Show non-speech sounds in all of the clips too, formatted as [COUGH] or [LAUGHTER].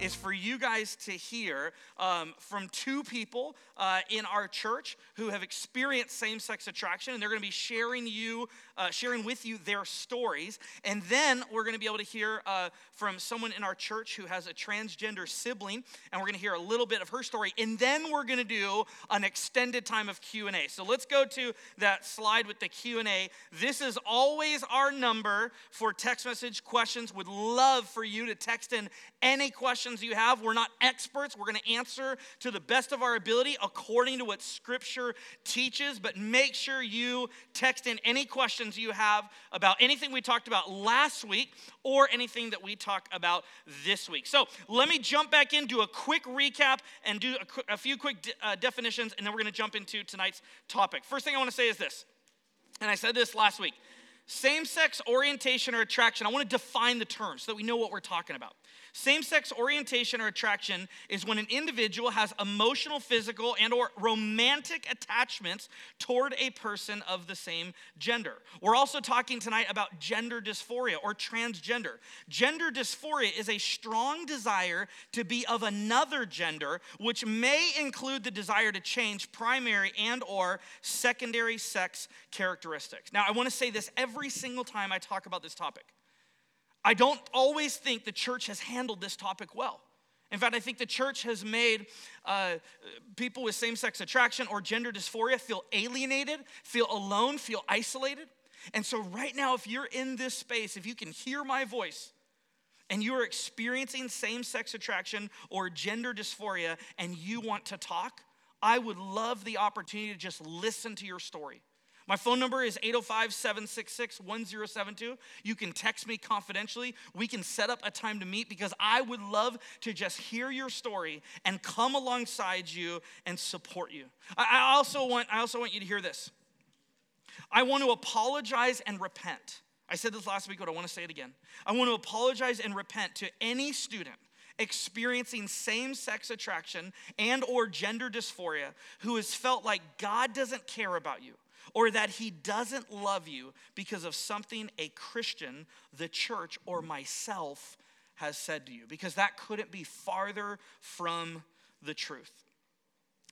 is for you guys to hear um, from two people uh, in our church who have experienced same-sex attraction, and they're going to be sharing you, uh, sharing with you their stories. And then we're going to be able to hear uh, from someone in our church who has a transgender sibling, and we're going to hear a little bit of her story. And then we're going to do an extended time of Q&A. So let's go to that slide with the Q&A. This is always our number for text message questions. Would love for you to text in any questions you have. We're not experts. We're going to answer to the best of our ability according to what Scripture teaches, but make sure you text in any questions you have about anything we talked about last week or anything that we talk about this week. So let me jump back in, do a quick recap, and do a, a few quick de- uh, definitions, and then we're going to jump into tonight's topic. First thing I want to say is this, and I said this last week. Same sex orientation or attraction, I want to define the term so that we know what we're talking about. Same sex orientation or attraction is when an individual has emotional, physical, and or romantic attachments toward a person of the same gender. We're also talking tonight about gender dysphoria or transgender. Gender dysphoria is a strong desire to be of another gender, which may include the desire to change primary and or secondary sex characteristics. Now, I want to say this every single time I talk about this topic. I don't always think the church has handled this topic well. In fact, I think the church has made uh, people with same sex attraction or gender dysphoria feel alienated, feel alone, feel isolated. And so, right now, if you're in this space, if you can hear my voice, and you are experiencing same sex attraction or gender dysphoria and you want to talk, I would love the opportunity to just listen to your story. My phone number is 805 766 1072. You can text me confidentially. We can set up a time to meet because I would love to just hear your story and come alongside you and support you. I also want, I also want you to hear this. I want to apologize and repent. I said this last week, but I want to say it again. I want to apologize and repent to any student experiencing same-sex attraction and or gender dysphoria who has felt like God doesn't care about you or that he doesn't love you because of something a Christian, the church, or myself has said to you, because that couldn't be farther from the truth.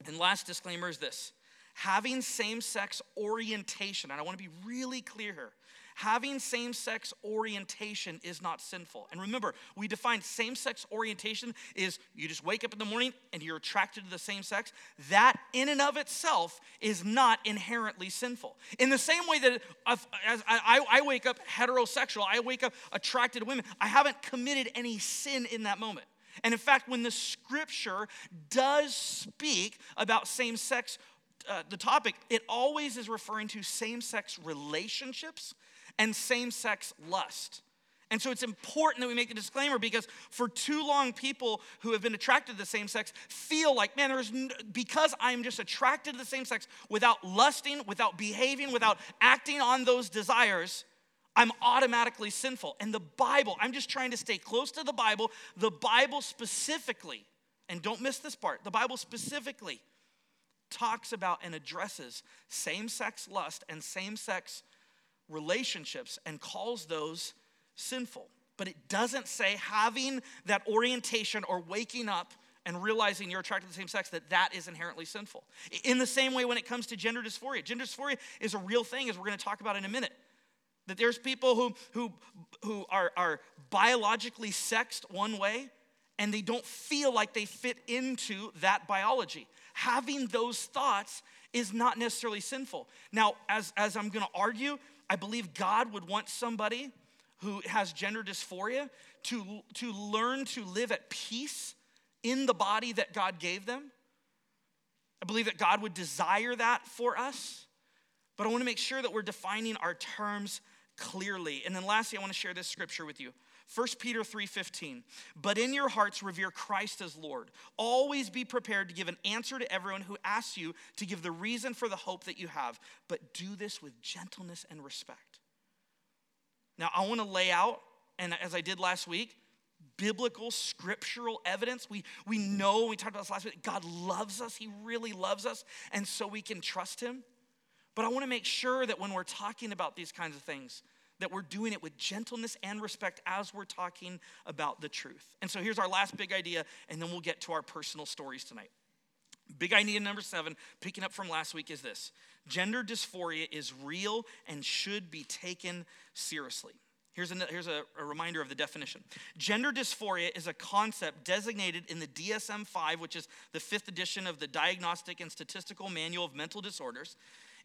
And last disclaimer is this having same sex orientation, and I want to be really clear here having same sex orientation is not sinful. And remember, we define same sex orientation is you just wake up in the morning and you're attracted to the same sex. That in and of itself is not inherently sinful. In the same way that as I, I wake up heterosexual, I wake up attracted to women, I haven't committed any sin in that moment. And in fact, when the scripture does speak about same sex, uh, the topic, it always is referring to same sex relationships and same sex lust. And so it's important that we make the disclaimer because for too long, people who have been attracted to the same sex feel like, man, there's because I'm just attracted to the same sex without lusting, without behaving, without acting on those desires, I'm automatically sinful. And the Bible, I'm just trying to stay close to the Bible. The Bible specifically, and don't miss this part, the Bible specifically talks about and addresses same sex lust and same sex relationships and calls those sinful. But it doesn't say having that orientation or waking up and realizing you're attracted to the same sex that that is inherently sinful. In the same way when it comes to gender dysphoria, gender dysphoria is a real thing as we're going to talk about in a minute. That there's people who who who are are biologically sexed one way and they don't feel like they fit into that biology. Having those thoughts is not necessarily sinful. Now, as as I'm to argue, I believe God would want somebody who has gender dysphoria to, to learn to live at peace in the body that God gave them. I believe that God would desire that for us. But I want to make sure that we're defining our terms clearly. And then lastly, I want to share this scripture with you 1 Peter 3:15 But in your hearts revere Christ as Lord. Always be prepared to give an answer to everyone who asks you to give the reason for the hope that you have, but do this with gentleness and respect. Now, I want to lay out and as I did last week, biblical scriptural evidence. We we know we talked about this last week. God loves us. He really loves us, and so we can trust him. But I want to make sure that when we're talking about these kinds of things, that we're doing it with gentleness and respect as we're talking about the truth. And so here's our last big idea, and then we'll get to our personal stories tonight. Big idea number seven, picking up from last week, is this gender dysphoria is real and should be taken seriously. Here's, a, here's a, a, reminder of the definition. Gender dysphoria is a concept designated in the DSM 5, which is the fifth edition of the Diagnostic and Statistical Manual of Mental Disorders.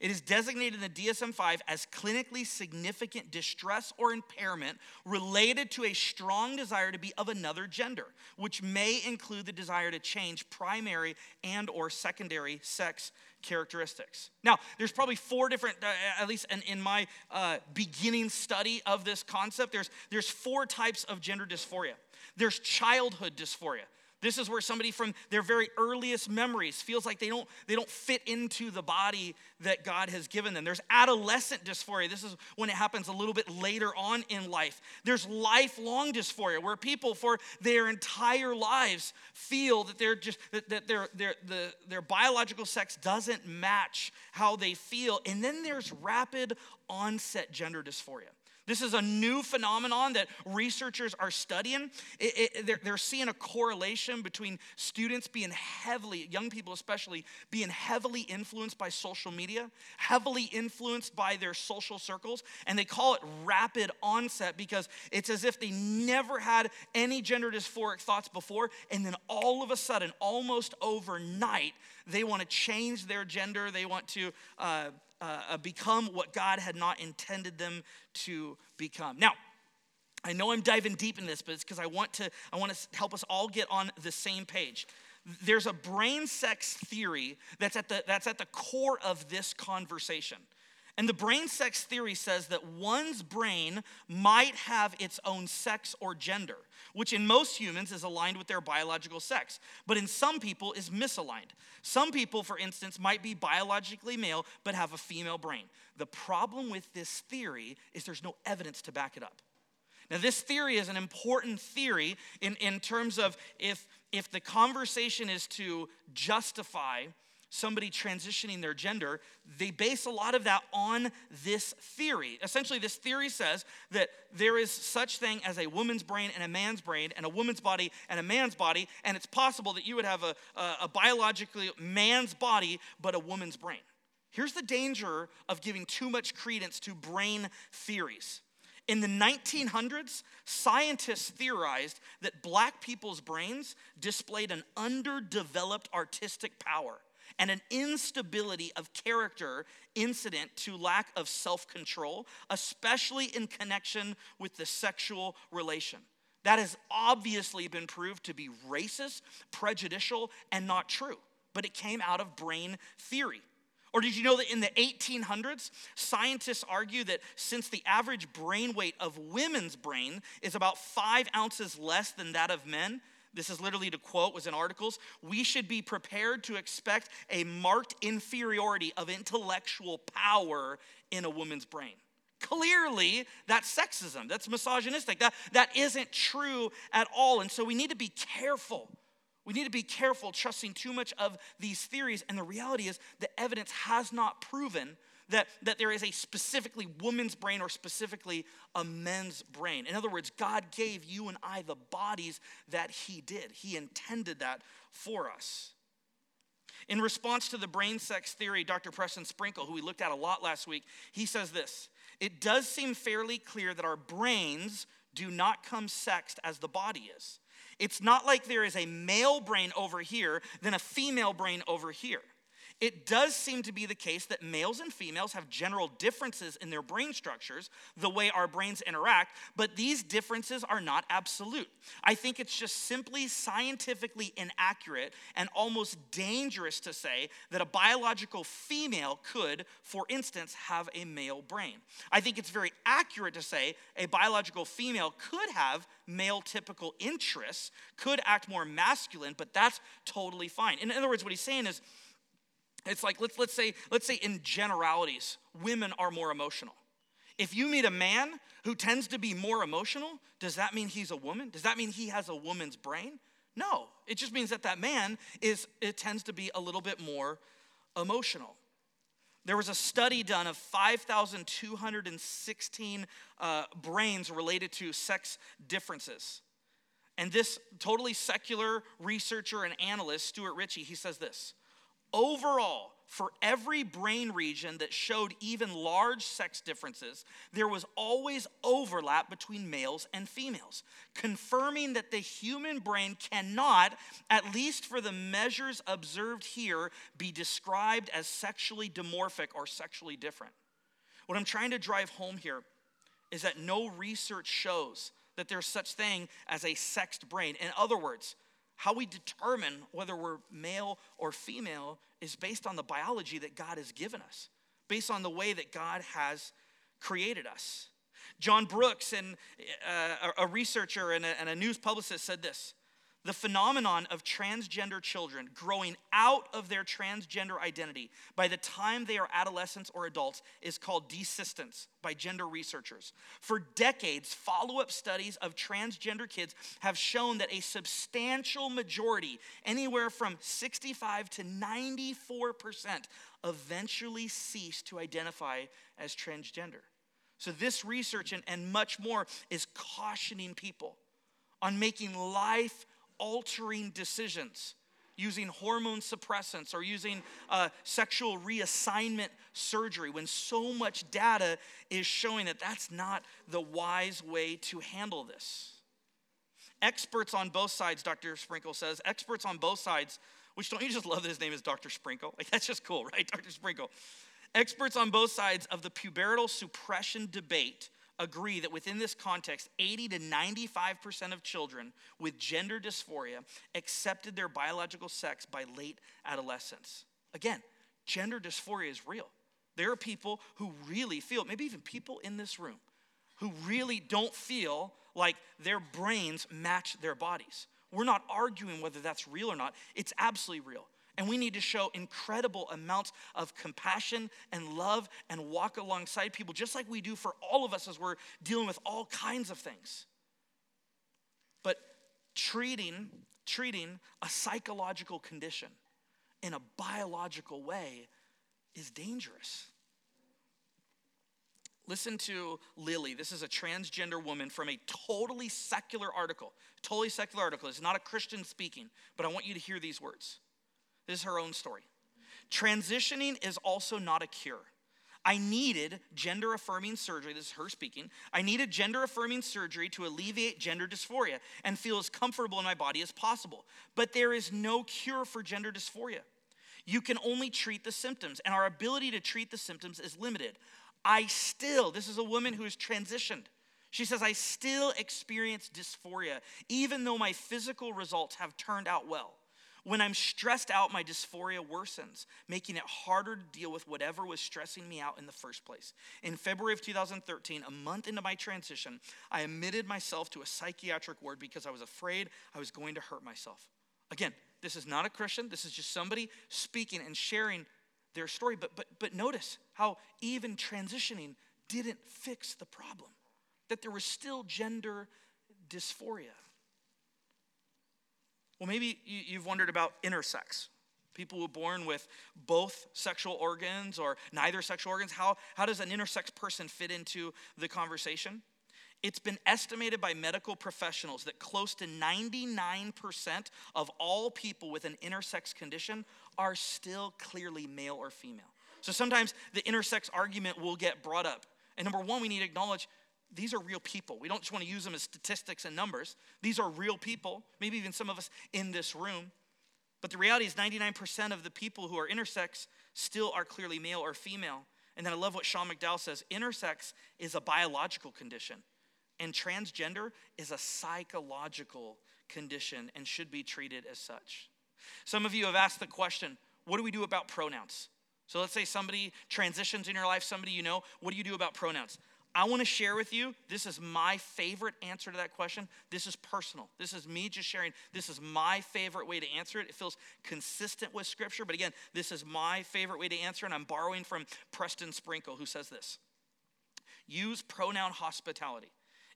It is designated in the DSM 5 as clinically significant distress or impairment related to a strong desire to be of another gender, which may include the desire to change primary and or secondary sex characteristics. Now, there's probably four different, uh, at least in, in my uh, beginning study of this concept, there's, there's four types of gender dysphoria. There's childhood dysphoria. This is where somebody from their very earliest memories feels like they don't, they don't fit into the body that God has given them. There's adolescent dysphoria. This is when it happens a little bit later on in life. There's lifelong dysphoria, where people for their entire lives feel that they're just that, that their, their, the, their biological sex doesn't match how they feel. And then there's rapid onset gender dysphoria. This is a new phenomenon that researchers are studying. It, it, they're, they're seeing a correlation between students being heavily, young people especially, being heavily influenced by social media, heavily influenced by their social circles, and they call it rapid onset because it's as if they never had any gender dysphoric thoughts before, and then all of a sudden, almost overnight, they want to change their gender. They want to uh, uh, become what God had not intended them to become. Now, I know I'm diving deep in this, but it's because I want to I want to help us all get on the same page. There's a brain sex theory that's at the that's at the core of this conversation. And the brain sex theory says that one's brain might have its own sex or gender, which in most humans is aligned with their biological sex, but in some people is misaligned. Some people, for instance, might be biologically male but have a female brain. The problem with this theory is there's no evidence to back it up. Now, this theory is an important theory in, in terms of if, if the conversation is to justify somebody transitioning their gender, they base a lot of that on this theory. Essentially, this theory says that there is such thing as a woman's brain and a man's brain, and a woman's body and a man's body, and it's possible that you would have a, a, a biologically man's body, but a woman's brain. Here's the danger of giving too much credence to brain theories. In the 1900s, scientists theorized that black people's brains displayed an underdeveloped artistic power and an instability of character incident to lack of self control, especially in connection with the sexual relation. That has obviously been proved to be racist, prejudicial, and not true, but it came out of brain theory. Or did you know that in the 1800s, scientists argue that since the average brain weight of women's brain is about five ounces less than that of men, this is literally to quote, was in articles, we should be prepared to expect a marked inferiority of intellectual power in a woman's brain. Clearly, that's sexism, that's misogynistic, that, that isn't true at all. And so we need to be careful. We need to be careful trusting too much of these theories. And the reality is, the evidence has not proven that, that there is a specifically woman's brain or specifically a men's brain. In other words, God gave you and I the bodies that He did, He intended that for us. In response to the brain sex theory, Dr. Preston Sprinkle, who we looked at a lot last week, he says this It does seem fairly clear that our brains do not come sexed as the body is. It's not like there is a male brain over here, then a female brain over here. It does seem to be the case that males and females have general differences in their brain structures, the way our brains interact, but these differences are not absolute. I think it's just simply scientifically inaccurate and almost dangerous to say that a biological female could, for instance, have a male brain. I think it's very accurate to say a biological female could have male typical interests, could act more masculine, but that's totally fine. In other words, what he's saying is, it's like let's let's say let's say in generalities, women are more emotional. If you meet a man who tends to be more emotional, does that mean he's a woman? Does that mean he has a woman's brain? No. It just means that that man is it tends to be a little bit more emotional. There was a study done of 5,216 uh, brains related to sex differences. And this totally secular researcher and analyst, Stuart Ritchie, he says this Overall, for every brain region that showed even large sex differences, there was always overlap between males and females, confirming that the human brain cannot, at least for the measures observed here, be described as sexually dimorphic or sexually different. What I'm trying to drive home here is that no research shows that there's such thing as a sexed brain. In other words, how we determine whether we're male or female is based on the biology that God has given us, based on the way that God has created us. John Brooks, and uh, a researcher and a, and a news publicist, said this the phenomenon of transgender children growing out of their transgender identity by the time they are adolescents or adults is called desistance by gender researchers. For decades, follow up studies of transgender kids have shown that a substantial majority, anywhere from 65 to 94%, eventually cease to identify as transgender. So, this research and, and much more is cautioning people on making life altering decisions using hormone suppressants or using uh, sexual reassignment surgery when so much data is showing that that's not the wise way to handle this. Experts on both sides, Dr. Sprinkle says, experts on both sides, which don't you just love that his name is Dr. Sprinkle? Like, that's just cool, [LAUGHS] right? Dr. Sprinkle. Experts on both sides of the pubertal suppression debate agree that within this context, 80 to 95% of children with gender dysphoria accepted their biological sex by late adolescence. Again, gender dysphoria is real. There are people who really feel, maybe even people in this room, who really don't feel like their brains match their bodies. We're not arguing whether that's real or not, it's absolutely real. And we need to show incredible amounts of compassion and love and walk alongside people, just like we do for all of us as we're dealing with all kinds of things. But treating, treating a psychological condition in a biological way is dangerous. Listen to Lily. This is a transgender woman from a totally secular article. Totally secular article. It's not a Christian speaking, but I want you to hear these words. This is her own story. Transitioning is also not a cure. I needed gender affirming surgery. This is her speaking. I needed gender affirming surgery to alleviate gender dysphoria and feel as comfortable in my body as possible. But there is no cure for gender dysphoria. You can only treat the symptoms, and our ability to treat the symptoms is limited. I still, this is a woman who has transitioned. She says, I still experience dysphoria, even though my physical results have turned out well. When I'm stressed out, my dysphoria worsens, making it harder to deal with whatever was stressing me out in the first place. In February of 2013, a month into my transition, I admitted myself to a psychiatric ward because I was afraid I was going to hurt myself. Again, this is not a Christian, this is just somebody speaking and sharing their story. But, but, but notice how even transitioning didn't fix the problem, that there was still gender dysphoria. Well, maybe you've wondered about intersex. People who are born with both sexual organs or neither sexual organs. How, how does an intersex person fit into the conversation? It's been estimated by medical professionals that close to 99% of all people with an intersex condition are still clearly male or female. So sometimes the intersex argument will get brought up. And number one, we need to acknowledge these are real people. We don't just want to use them as statistics and numbers. These are real people, maybe even some of us in this room. But the reality is, 99% of the people who are intersex still are clearly male or female. And then I love what Sean McDowell says intersex is a biological condition, and transgender is a psychological condition and should be treated as such. Some of you have asked the question what do we do about pronouns? So let's say somebody transitions in your life, somebody you know, what do you do about pronouns? I want to share with you, this is my favorite answer to that question. This is personal. This is me just sharing. This is my favorite way to answer it. It feels consistent with Scripture, but again, this is my favorite way to answer, and I'm borrowing from Preston Sprinkle, who says this Use pronoun hospitality.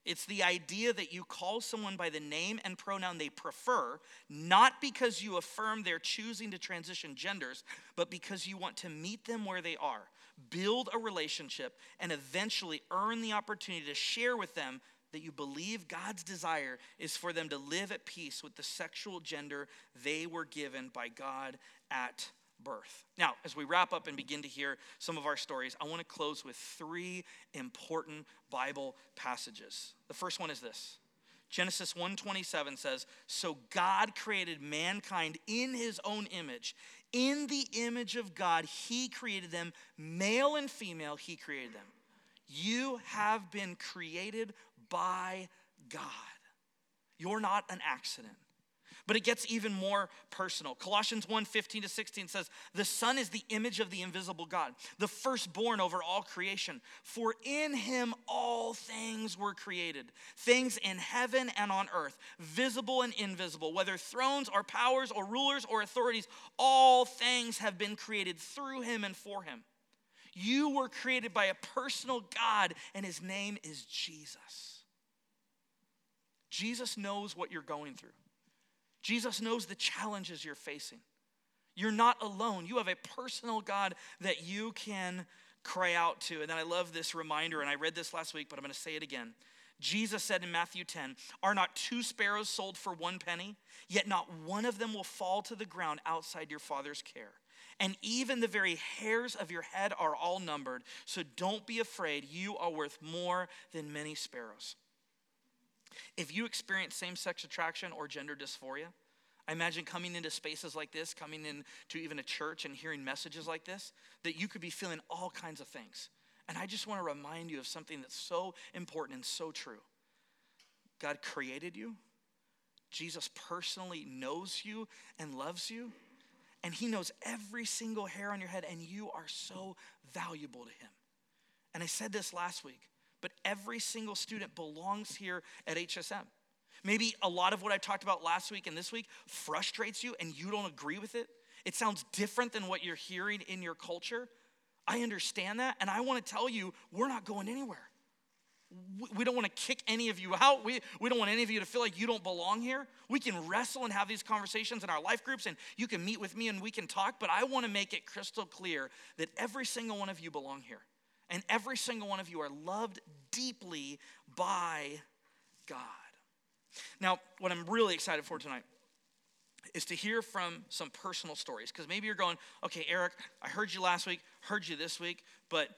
It's the idea that you call someone by the name and pronoun they prefer, not because you affirm they're choosing to transition genders, but because you want to meet them where they are, build a relationship, and eventually earn the opportunity to share with them that you believe God's desire is for them to live at peace with the sexual gender they were given by God at birth. Now, as we wrap up and begin to hear some of our stories, I want to close with three important Bible passages. The first one is this. Genesis 1:27 says, "So God created mankind in his own image. In the image of God he created them, male and female he created them. You have been created by God. You're not an accident. But it gets even more personal. Colossians 1 15 to 16 says, The Son is the image of the invisible God, the firstborn over all creation. For in him all things were created, things in heaven and on earth, visible and invisible, whether thrones or powers or rulers or authorities, all things have been created through him and for him. You were created by a personal God, and his name is Jesus. Jesus knows what you're going through. Jesus knows the challenges you're facing. You're not alone. You have a personal God that you can cry out to. And then I love this reminder, and I read this last week, but I'm going to say it again. Jesus said in Matthew 10, Are not two sparrows sold for one penny? Yet not one of them will fall to the ground outside your Father's care. And even the very hairs of your head are all numbered. So don't be afraid. You are worth more than many sparrows. If you experience same sex attraction or gender dysphoria, I imagine coming into spaces like this, coming into even a church and hearing messages like this, that you could be feeling all kinds of things. And I just want to remind you of something that's so important and so true. God created you, Jesus personally knows you and loves you, and He knows every single hair on your head, and you are so valuable to Him. And I said this last week but every single student belongs here at HSM. Maybe a lot of what I talked about last week and this week frustrates you and you don't agree with it. It sounds different than what you're hearing in your culture. I understand that, and I want to tell you, we're not going anywhere. We don't want to kick any of you out. We, we don't want any of you to feel like you don't belong here. We can wrestle and have these conversations in our life groups, and you can meet with me and we can talk, but I want to make it crystal clear that every single one of you belong here. And every single one of you are loved deeply by God. Now, what I'm really excited for tonight is to hear from some personal stories. Because maybe you're going, okay, Eric, I heard you last week, heard you this week, but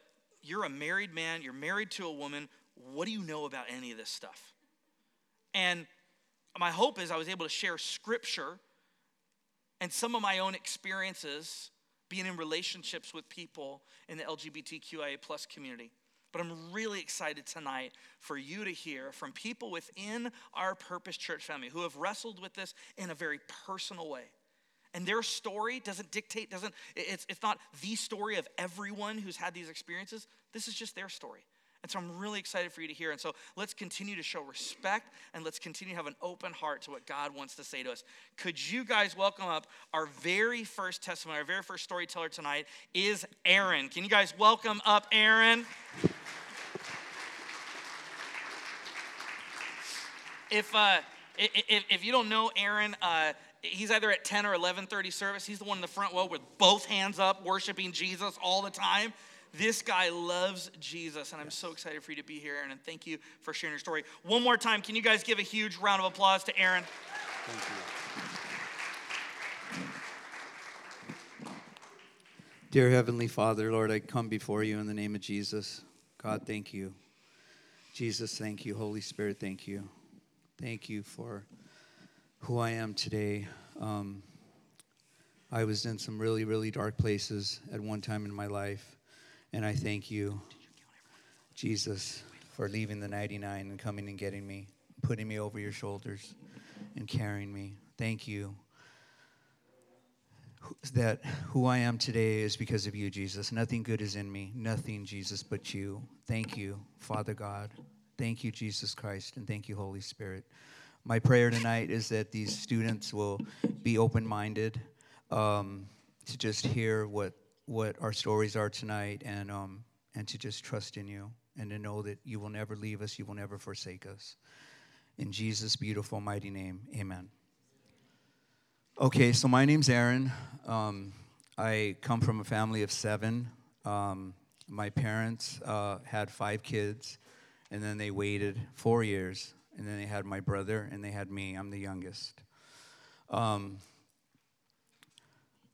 you're a married man, you're married to a woman. What do you know about any of this stuff? And my hope is I was able to share scripture and some of my own experiences being in relationships with people in the LGBTQIA plus community. But I'm really excited tonight for you to hear from people within our Purpose Church family who have wrestled with this in a very personal way. And their story doesn't dictate, doesn't, it's, it's not the story of everyone who's had these experiences. This is just their story. And so I'm really excited for you to hear. And so let's continue to show respect and let's continue to have an open heart to what God wants to say to us. Could you guys welcome up our very first testimony, our very first storyteller tonight is Aaron. Can you guys welcome up Aaron? If, uh, if, if you don't know Aaron, uh, he's either at 10 or 11.30 service. He's the one in the front row with both hands up, worshiping Jesus all the time. This guy loves Jesus, and I'm so excited for you to be here, Aaron, and thank you for sharing your story. One more time, can you guys give a huge round of applause to Aaron? Thank you. Dear Heavenly Father, Lord, I come before you in the name of Jesus. God, thank you. Jesus, thank you. Holy Spirit, thank you. Thank you for who I am today. Um, I was in some really, really dark places at one time in my life. And I thank you, Jesus, for leaving the 99 and coming and getting me, putting me over your shoulders and carrying me. Thank you. That who I am today is because of you, Jesus. Nothing good is in me, nothing, Jesus, but you. Thank you, Father God. Thank you, Jesus Christ, and thank you, Holy Spirit. My prayer tonight is that these students will be open minded um, to just hear what, what our stories are tonight and, um, and to just trust in you and to know that you will never leave us, you will never forsake us. In Jesus' beautiful, mighty name, amen. Okay, so my name's Aaron. Um, I come from a family of seven. Um, my parents uh, had five kids, and then they waited four years, and then they had my brother, and they had me. I'm the youngest. Um,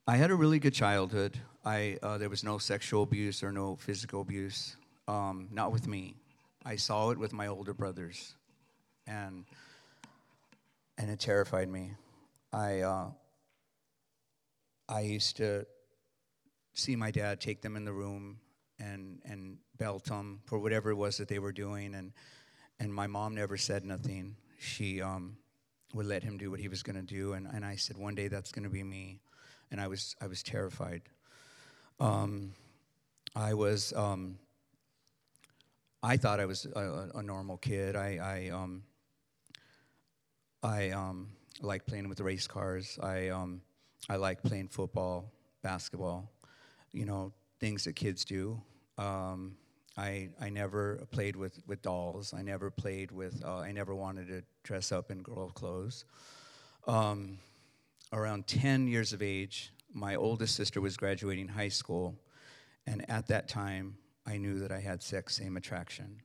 I had a really good childhood. I, uh, there was no sexual abuse or no physical abuse, um, not with me. I saw it with my older brothers, and and it terrified me. I uh, I used to see my dad take them in the room and and belt them for whatever it was that they were doing, and and my mom never said nothing. She um, would let him do what he was going to do, and, and I said one day that's going to be me, and I was I was terrified. Um, I was um, I thought I was a, a normal kid. I I um, I um, liked playing with race cars. I, um, I liked playing football, basketball, you know, things that kids do. Um, I, I never played with, with dolls. I never played with, uh, I never wanted to dress up in girl clothes. Um, around 10 years of age, my oldest sister was graduating high school, and at that time, I knew that I had sex same attraction.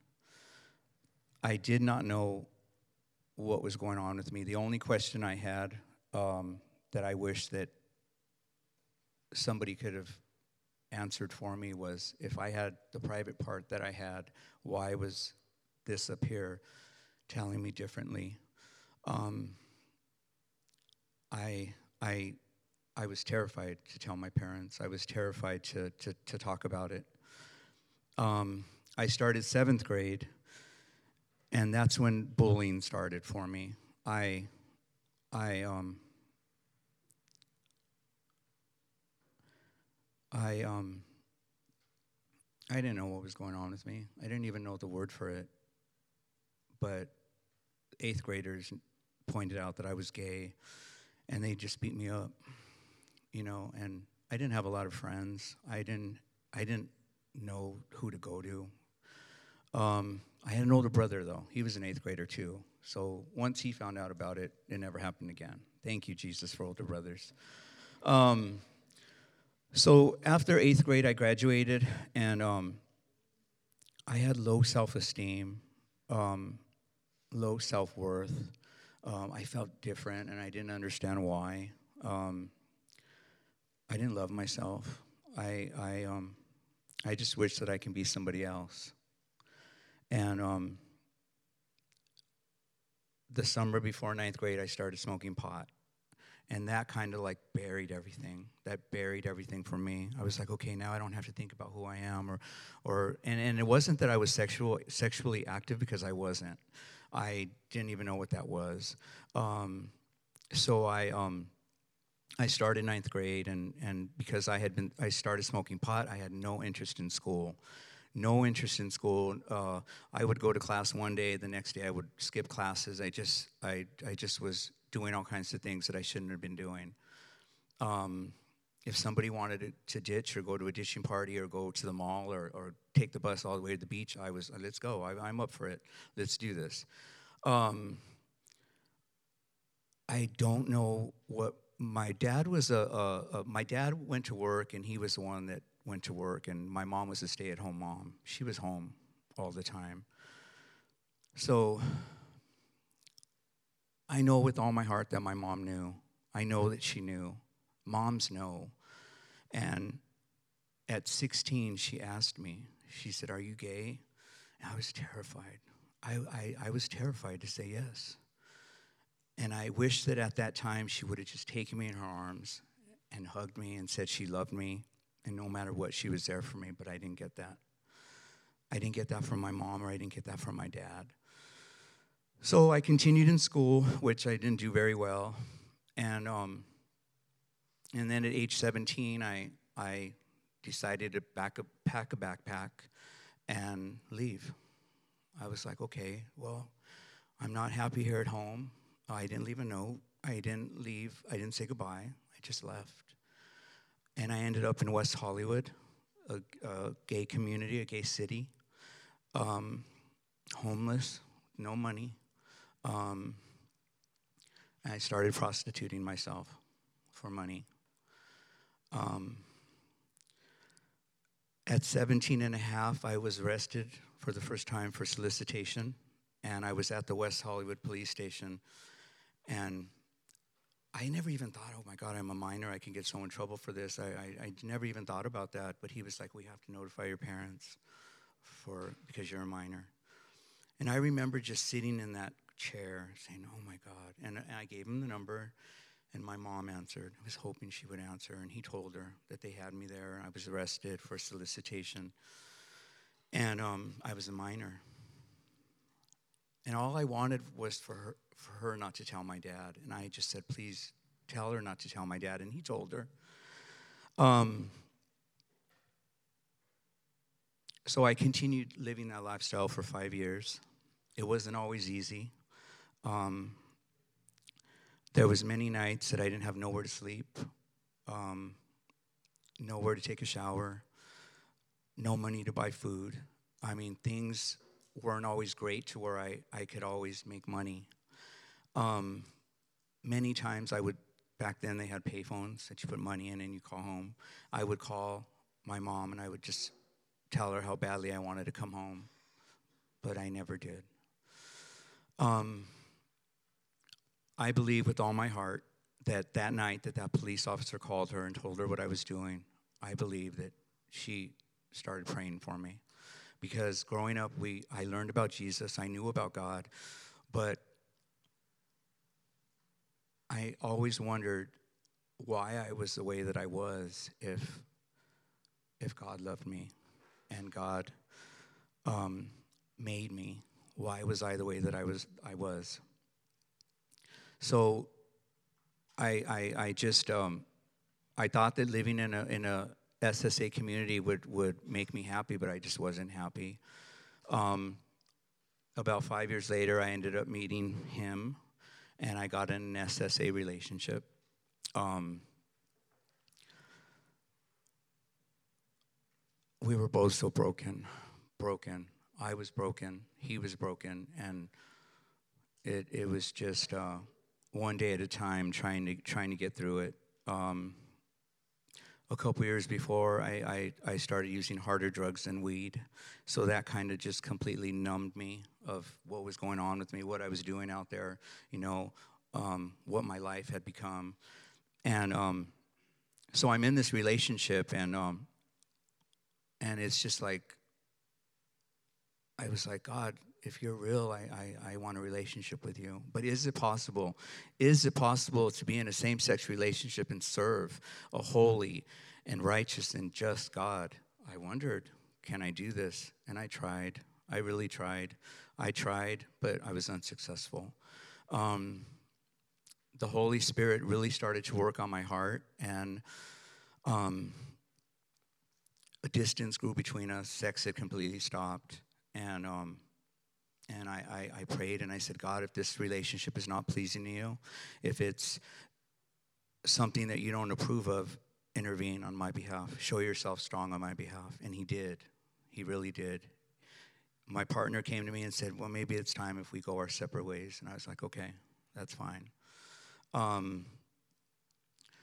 I did not know what was going on with me. The only question I had um, that I wish that somebody could have answered for me was if I had the private part that I had, why was this up here telling me differently? Um, I, I, I was terrified to tell my parents. I was terrified to, to, to talk about it. Um, I started seventh grade and that's when bullying started for me. I, I, um, I, um, I didn't know what was going on with me. I didn't even know the word for it. But eighth graders pointed out that I was gay, and they just beat me up, you know. And I didn't have a lot of friends. I didn't. I didn't know who to go to. Um, I had an older brother, though. He was an eighth grader, too. So once he found out about it, it never happened again. Thank you, Jesus, for older brothers. Um, so after eighth grade, I graduated, and um, I had low self esteem, um, low self worth. Um, I felt different, and I didn't understand why. Um, I didn't love myself. I, I, um, I just wish that I can be somebody else. And um, the summer before ninth grade, I started smoking pot. And that kind of like buried everything. That buried everything for me. I was like, okay, now I don't have to think about who I am, or, or, and, and it wasn't that I was sexual, sexually active because I wasn't. I didn't even know what that was. Um, so I, um, I started ninth grade, and, and because I had been, I started smoking pot, I had no interest in school no interest in school. Uh, I would go to class one day, the next day I would skip classes. I just, I, I just was doing all kinds of things that I shouldn't have been doing. Um, if somebody wanted to, ditch or go to a ditching party or go to the mall or, or, take the bus all the way to the beach, I was, let's go. I, am up for it. Let's do this. Um, I don't know what my dad was a, a, a, my dad went to work and he was the one that went to work, and my mom was a stay at home mom. She was home all the time. So I know with all my heart that my mom knew. I know that she knew. Moms know. And at 16, she asked me, she said, Are you gay? And I was terrified. I, I, I was terrified to say yes. And I wish that at that time she would have just taken me in her arms and hugged me and said she loved me, and no matter what, she was there for me, but I didn't get that. I didn't get that from my mom, or I didn't get that from my dad. So I continued in school, which I didn't do very well. And, um, and then at age 17, I, I decided to back up, pack a backpack and leave. I was like, okay, well, I'm not happy here at home. I didn't leave a note. I didn't leave. I didn't say goodbye. I just left. And I ended up in West Hollywood, a, a gay community, a gay city, um, homeless, no money. Um, I started prostituting myself for money. Um, at 17 and a half, I was arrested for the first time for solicitation, and I was at the West Hollywood police station. And I never even thought, oh my God, I'm a minor. I can get so in trouble for this. I, I, I never even thought about that. But he was like, we have to notify your parents for because you're a minor. And I remember just sitting in that chair saying, oh my God. And, and I gave him the number, and my mom answered. I was hoping she would answer. And he told her that they had me there. I was arrested for solicitation. And um, I was a minor. And all I wanted was for her, for her not to tell my dad. And I just said, please tell her not to tell my dad. And he told her. Um, so I continued living that lifestyle for five years. It wasn't always easy. Um, there was many nights that I didn't have nowhere to sleep, um, nowhere to take a shower, no money to buy food. I mean, things weren't always great to where I, I could always make money. Um, many times I would, back then they had payphones that you put money in and you call home. I would call my mom and I would just tell her how badly I wanted to come home, but I never did. Um, I believe with all my heart that that night that that police officer called her and told her what I was doing, I believe that she started praying for me. Because growing up, we, I learned about Jesus, I knew about God, but I always wondered why I was the way that I was if, if God loved me and God um, made me. Why was I the way that I was? I was. So, I I, I just um, I thought that living in a in a SSA community would would make me happy, but I just wasn't happy. Um, about five years later, I ended up meeting him, and I got an SSA relationship. Um, we were both so broken, broken. I was broken, he was broken, and it it was just uh, one day at a time, trying to trying to get through it. Um, a couple years before, I, I, I, started using harder drugs than weed, so that kind of just completely numbed me of what was going on with me, what I was doing out there, you know, um, what my life had become, and um, so I'm in this relationship, and um, and it's just like, I was like, God, if you're real, I, I, I, want a relationship with you. But is it possible? Is it possible to be in a same sex relationship and serve a holy and righteous and just God? I wondered, can I do this? And I tried. I really tried. I tried, but I was unsuccessful. Um, the Holy Spirit really started to work on my heart, and um, a distance grew between us. Sex had completely stopped. And, um, and I, I, I prayed and I said, God, if this relationship is not pleasing to you, if it's something that you don't approve of, intervene on my behalf. Show yourself strong on my behalf. And he did. He really did. My partner came to me and said, Well, maybe it's time if we go our separate ways. And I was like, Okay, that's fine. Um,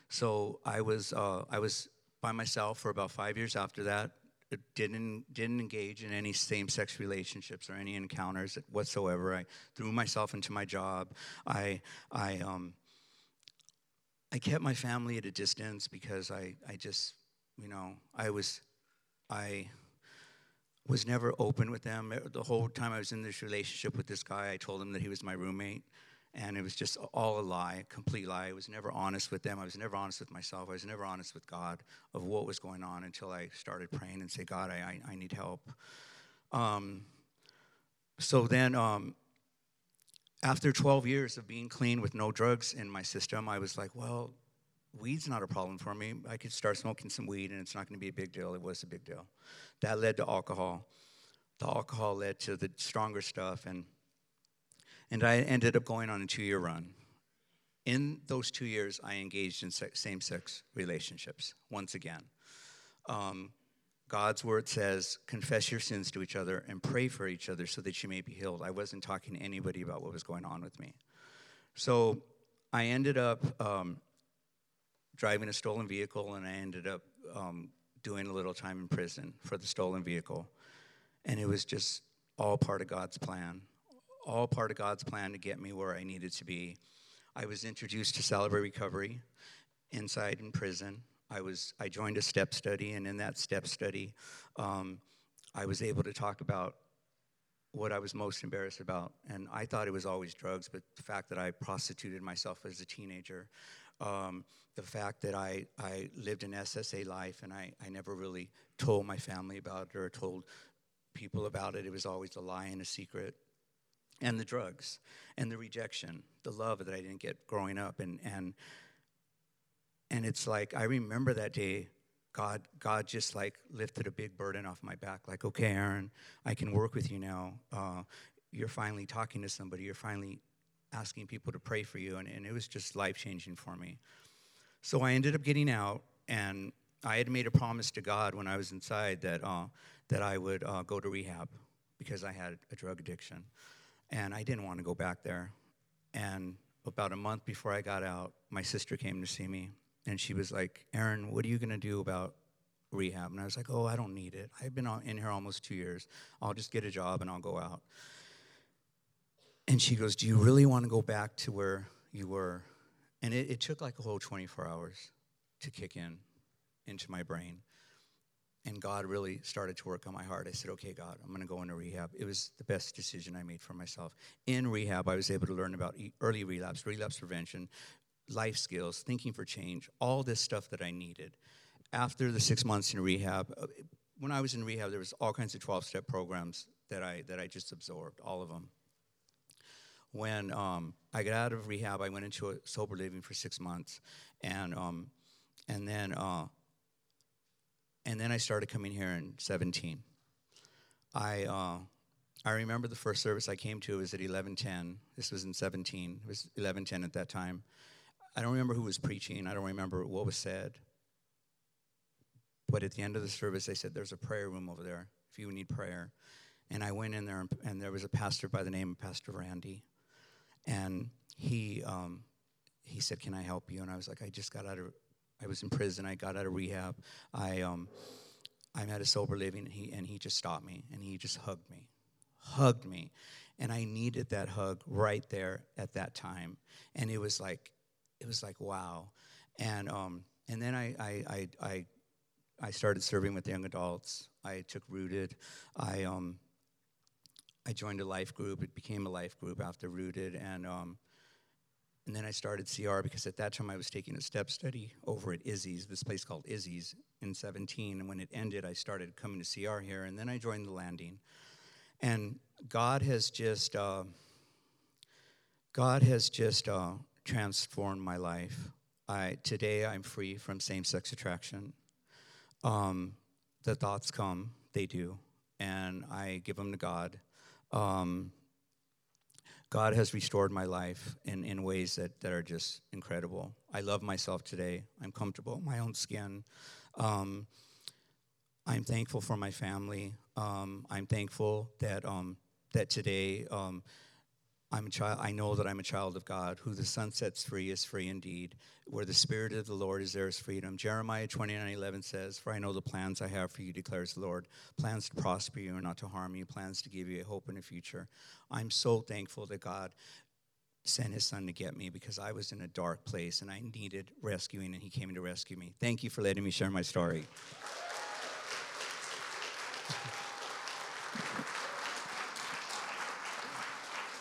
so I was, uh, I was by myself for about five years after that. Didn't didn't engage in any same-sex relationships or any encounters whatsoever. I threw myself into my job. I I um, I kept my family at a distance because I I just you know I was I was never open with them the whole time I was in this relationship with this guy. I told him that he was my roommate, and it was just all a lie, a complete lie. I was never honest with them. I was never honest with myself. I was never honest with God of what was going on until I started praying and say, God, I, I, I need help. Um, so then, um, after 12 years of being clean with no drugs in my system, I was like, well, weed's not a problem for me. I could start smoking some weed and it's not going to be a big deal. It was a big deal. That led to alcohol. The alcohol led to the stronger stuff, and and I ended up going on a two-year run. In those two years, I engaged in same-sex relationships once again. Um, God's word says, confess your sins to each other and pray for each other so that you may be healed. I wasn't talking to anybody about what was going on with me. So I ended up um, driving a stolen vehicle and I ended up um, doing a little time in prison for the stolen vehicle. And it was just all part of God's plan, all part of God's plan to get me where I needed to be. I was introduced to Celebrate Recovery inside in prison. I was I joined a step study, and in that step study, um, I was able to talk about what I was most embarrassed about. And I thought it was always drugs, but the fact that I prostituted myself as a teenager, um, the fact that I, I lived an SSA life and I, I never really told my family about it or told people about it. It was always a lie and a secret. And the drugs and the rejection, the love that I didn't get growing up. And, and and it's like I remember that day God, God just like lifted a big burden off my back. Like, okay, Aaron, I can work with you now. Uh, you're finally talking to somebody. You're finally asking people to pray for you. And, and it was just life changing for me. So I ended up getting out, and I had made a promise to God when I was inside that, uh, that I would uh, go to rehab because I had a drug addiction. And I didn't want to go back there. And about a month before I got out, my sister came to see me and she was like, Aaron, what are you going to do about rehab? And I was like, oh, I don't need it. I've been in here almost two years. I'll just get a job and I'll go out. And she goes, Do you really want to go back to where you were? And it, it took like a whole 24 hours to kick in into my brain. And God really started to work on my heart. I said, okay, God, I'm going to go into rehab. It was the best decision I made for myself. In rehab, I was able to learn about early relapse, relapse prevention, life skills, thinking for change, all this stuff that I needed. After the six months in rehab, uh, when I was in rehab, there was all kinds of 12-step programs that I, that I just absorbed, all of them. When um, I got out of rehab, I went into a sober living for six months, and, um, and, then, uh, and then I started coming here in 17. I, uh, I remember the first service I came to was at 1110. This was in 17. It was 1110 at that time. I don't remember who was preaching. I don't remember what was said. But at the end of the service, they said, There's a prayer room over there if you need prayer. And I went in there, and there was a pastor by the name of Pastor Randy. And he, um, he said, Can I help you? And I was like, I just got out of, I was in prison. I got out of rehab. I, um, I'm at a sober living. And he, and he just stopped me and he just hugged me, hugged me. And I needed that hug right there at that time. And it was like, it was like wow, and um, and then I I I I, I started serving with young adults. I took rooted. I um. I joined a life group. It became a life group after Rooted, and um, and then I started CR because at that time I was taking a step study over at Izzy's, this place called Izzy's in 17. And when it ended, I started coming to CR here, and then I joined the landing. And God has just, uh, God has just uh, transformed my life. I, today, I'm free from same sex attraction. Um, the thoughts come, they do, and I give them to God. Um, God has restored my life in, in ways that, that are just incredible. I love myself today. I'm comfortable in my own skin. Um, I'm thankful for my family. Um, I'm thankful that, um, that today um, I'm a child, I know that I'm a child of God. Who the Son sets free is free indeed. Where the Spirit of the Lord is, there is freedom. Jeremiah 29 11 says, For I know the plans I have for you, declares the Lord. Plans to prosper you and not to harm you, plans to give you a hope and a future. I'm so thankful that God sent his son to get me because I was in a dark place and I needed rescuing, and he came to rescue me. Thank you for letting me share my story.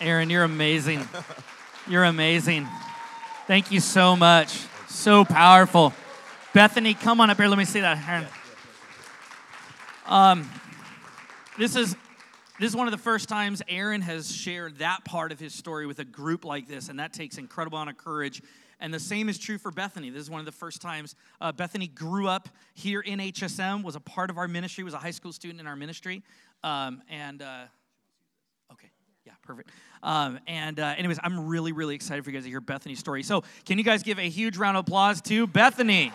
Aaron, you're amazing. You're amazing. Thank you so much. So powerful. Bethany, come on up here. Let me see that. Um, this is this is one of the first times Aaron has shared that part of his story with a group like this, and that takes incredible amount of courage. And the same is true for Bethany. This is one of the first times uh, Bethany grew up here in HSM, was a part of our ministry, was a high school student in our ministry, um, and. Uh, perfect. Um, and uh, anyways, I'm really, really excited for you guys to hear Bethany's story. So, can you guys give a huge round of applause to Bethany?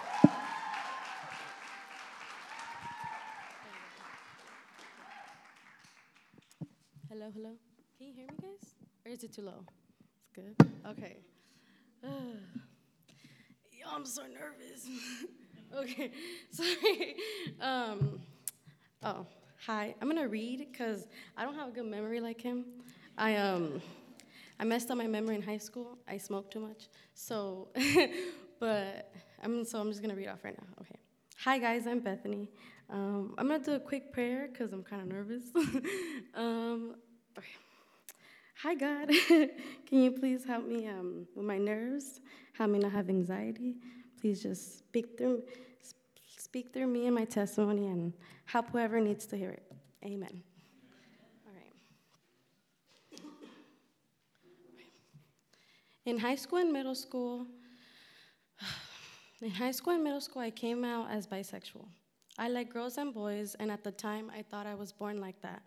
Hello, hello. Can you hear me, guys? Or is it too low? It's good. Okay. [SIGHS] Yo, I'm so nervous. [LAUGHS] okay, [LAUGHS] sorry. Um, oh, hi. I'm gonna read because I don't have a good memory like him. I um, I messed up my memory in high school. I smoked too much. So, [LAUGHS] but I'm so I'm just gonna read off right now. Okay. Hi guys, I'm Bethany. Um, I'm gonna do a quick prayer because I'm kind of nervous. [LAUGHS] um, okay. Hi God, [LAUGHS] can you please help me um, with my nerves? Help me not have anxiety. Please just speak through, speak through me and my testimony, and help whoever needs to hear it. Amen. All right. In high school and middle school, [SIGHS] in high school and middle school, I came out as bisexual. I like girls and boys, and at the time, I thought I was born like that.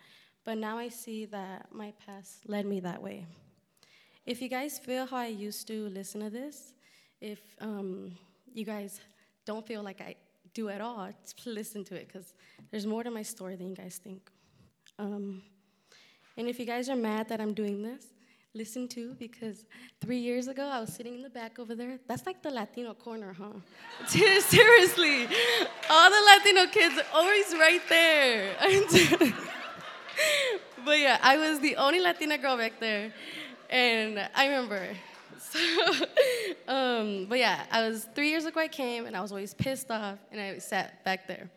But now I see that my past led me that way. If you guys feel how I used to listen to this, if um, you guys don't feel like I do at all, listen to it because there's more to my story than you guys think. Um, and if you guys are mad that I'm doing this, listen to because three years ago I was sitting in the back over there. That's like the Latino corner, huh? [LAUGHS] Seriously, all the Latino kids are always right there. [LAUGHS] but yeah, I was the only Latina girl back there, and I remember. [LAUGHS] So, um, but yeah, I was three years ago. I came, and I was always pissed off, and I sat back there.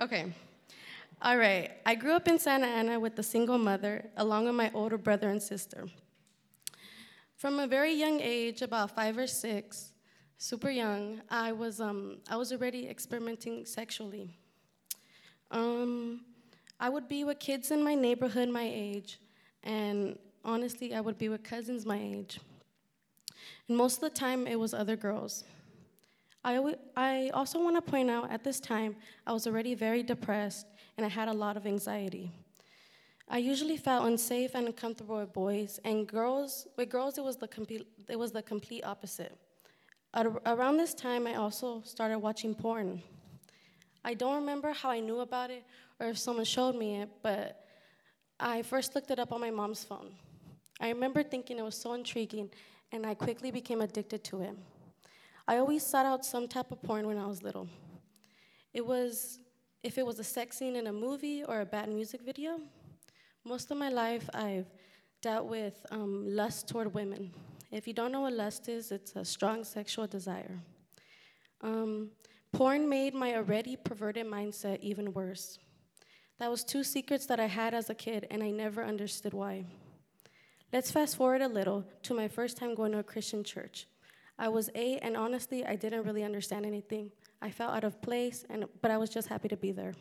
okay. All right. I grew up in Santa Ana with a single mother, along with my older brother and sister. From a very young age, about five or six, super young, I was, um, I was already experimenting sexually. Um, I would be with kids in my neighborhood my age, and honestly, I would be with cousins my age. And most of the time, it was other girls. I, I also want to point out at this time, I was already very depressed and I had a lot of anxiety. I usually felt unsafe and uncomfortable with boys, and girls, with girls, it was the complete, it was the complete opposite. At, around this time, I also started watching porn. I don't remember how I knew about it or if someone showed me it, but I first looked it up on my mom's phone. I remember thinking it was so intriguing, and I quickly became addicted to it. I always sought out some type of porn when I was little. It was if it was a sex scene in a movie or a bad music video. Most of my life, I've dealt with um, lust toward women. If you don't know what lust is, it's a strong sexual desire. Um, porn made my already perverted mindset even worse. That was two secrets that I had as a kid, and I never understood why. Let's fast forward a little to my first time going to a Christian church. I was eight, and honestly, I didn't really understand anything. I felt out of place, and, but I was just happy to be there.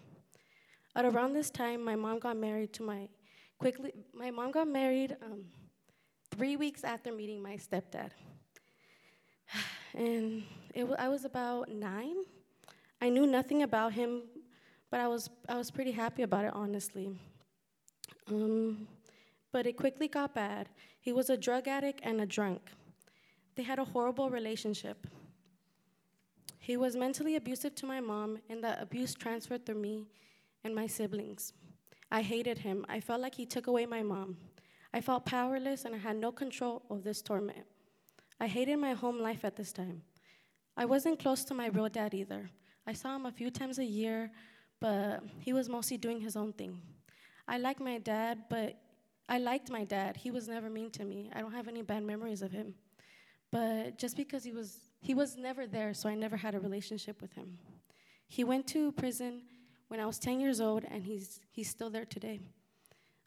At around this time, my mom got married to my quickly. My mom got married um, three weeks after meeting my stepdad, [SIGHS] and it, I was about nine. I knew nothing about him, but I was I was pretty happy about it, honestly. Um, but it quickly got bad. He was a drug addict and a drunk. They had a horrible relationship. He was mentally abusive to my mom, and that abuse transferred through me and my siblings. I hated him. I felt like he took away my mom. I felt powerless and I had no control of this torment. I hated my home life at this time. I wasn't close to my real dad either. I saw him a few times a year, but he was mostly doing his own thing. I liked my dad, but I liked my dad. He was never mean to me. I don't have any bad memories of him. But just because he was he was never there, so I never had a relationship with him. He went to prison when I was 10 years old, and he's, he's still there today.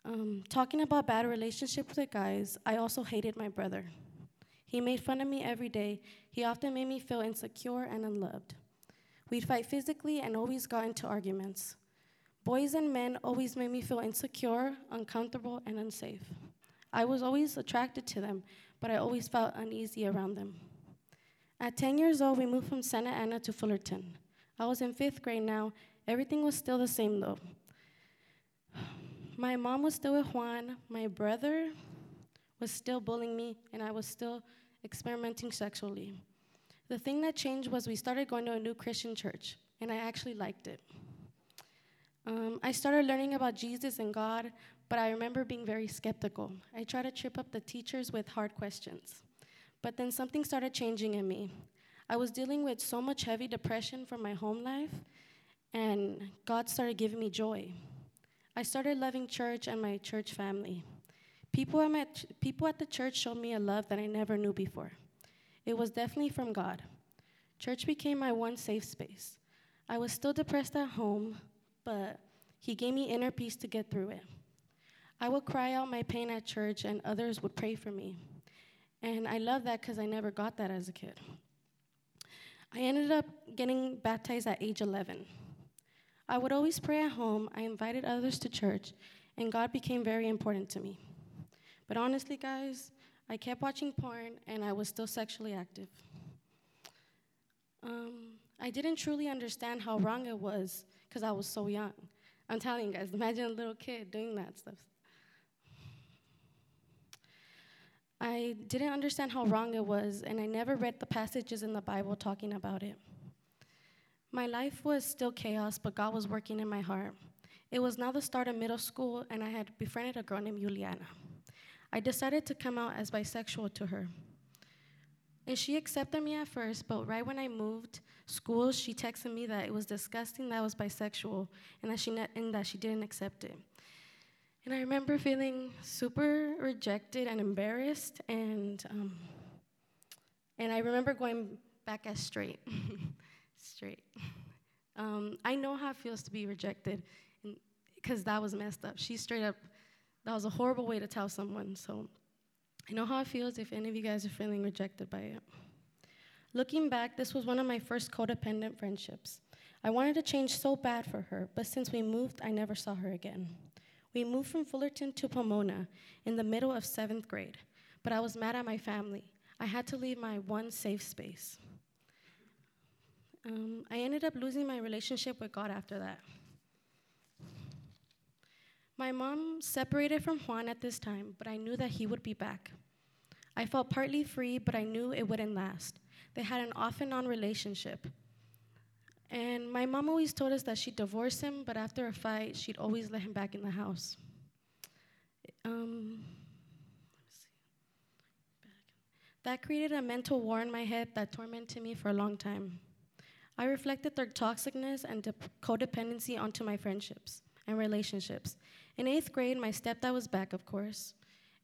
Um, talking about bad relationships with guys, I also hated my brother. He made fun of me every day. He often made me feel insecure and unloved. We'd fight physically and always got into arguments. Boys and men always made me feel insecure, uncomfortable, and unsafe. I was always attracted to them, but I always felt uneasy around them. At 10 years old, we moved from Santa Ana to Fullerton. I was in fifth grade now. Everything was still the same though. My mom was still with Juan. My brother was still bullying me, and I was still experimenting sexually. The thing that changed was we started going to a new Christian church, and I actually liked it. Um, I started learning about Jesus and God, but I remember being very skeptical. I tried to trip up the teachers with hard questions. But then something started changing in me. I was dealing with so much heavy depression from my home life, and God started giving me joy. I started loving church and my church family. People at, my, people at the church showed me a love that I never knew before. It was definitely from God. Church became my one safe space. I was still depressed at home, but He gave me inner peace to get through it. I would cry out my pain at church, and others would pray for me. And I love that because I never got that as a kid. I ended up getting baptized at age 11. I would always pray at home, I invited others to church, and God became very important to me. But honestly, guys, I kept watching porn and I was still sexually active. Um, I didn't truly understand how wrong it was because I was so young. I'm telling you guys, [LAUGHS] imagine a little kid doing that stuff. I didn't understand how wrong it was, and I never read the passages in the Bible talking about it. My life was still chaos, but God was working in my heart. It was now the start of middle school, and I had befriended a girl named Juliana. I decided to come out as bisexual to her. And she accepted me at first, but right when I moved schools, she texted me that it was disgusting that I was bisexual and that she, ne- and that she didn't accept it. And I remember feeling super rejected and embarrassed, and, um, and I remember going back as straight. [LAUGHS] straight. Um, I know how it feels to be rejected, because that was messed up. She straight up, that was a horrible way to tell someone. So I know how it feels if any of you guys are feeling rejected by it. Looking back, this was one of my first codependent friendships. I wanted to change so bad for her, but since we moved, I never saw her again. We moved from Fullerton to Pomona in the middle of seventh grade, but I was mad at my family. I had to leave my one safe space. Um, I ended up losing my relationship with God after that. My mom separated from Juan at this time, but I knew that he would be back. I felt partly free, but I knew it wouldn't last. They had an off and on relationship. And my mom always told us that she'd divorce him, but after a fight, she'd always let him back in the house. Um, that created a mental war in my head that tormented me for a long time. I reflected their toxicness and de- codependency onto my friendships and relationships. In eighth grade, my stepdad was back, of course,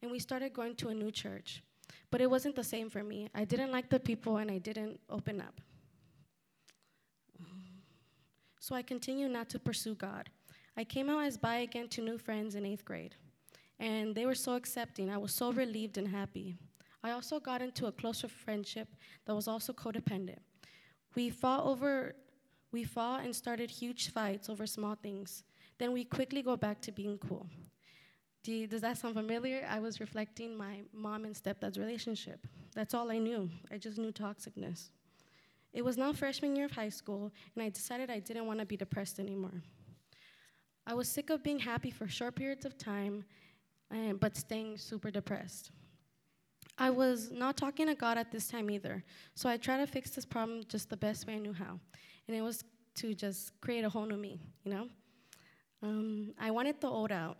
and we started going to a new church. But it wasn't the same for me. I didn't like the people and I didn't open up. So I continued not to pursue God. I came out as bi again to new friends in eighth grade, and they were so accepting. I was so relieved and happy. I also got into a closer friendship that was also codependent. We fought over, we fought and started huge fights over small things. Then we quickly go back to being cool. You, does that sound familiar? I was reflecting my mom and stepdad's relationship. That's all I knew. I just knew toxicness. It was now freshman year of high school, and I decided I didn't want to be depressed anymore. I was sick of being happy for short periods of time, and, but staying super depressed. I was not talking to God at this time either, so I tried to fix this problem just the best way I knew how, and it was to just create a whole new me, you know? Um, I wanted the old out,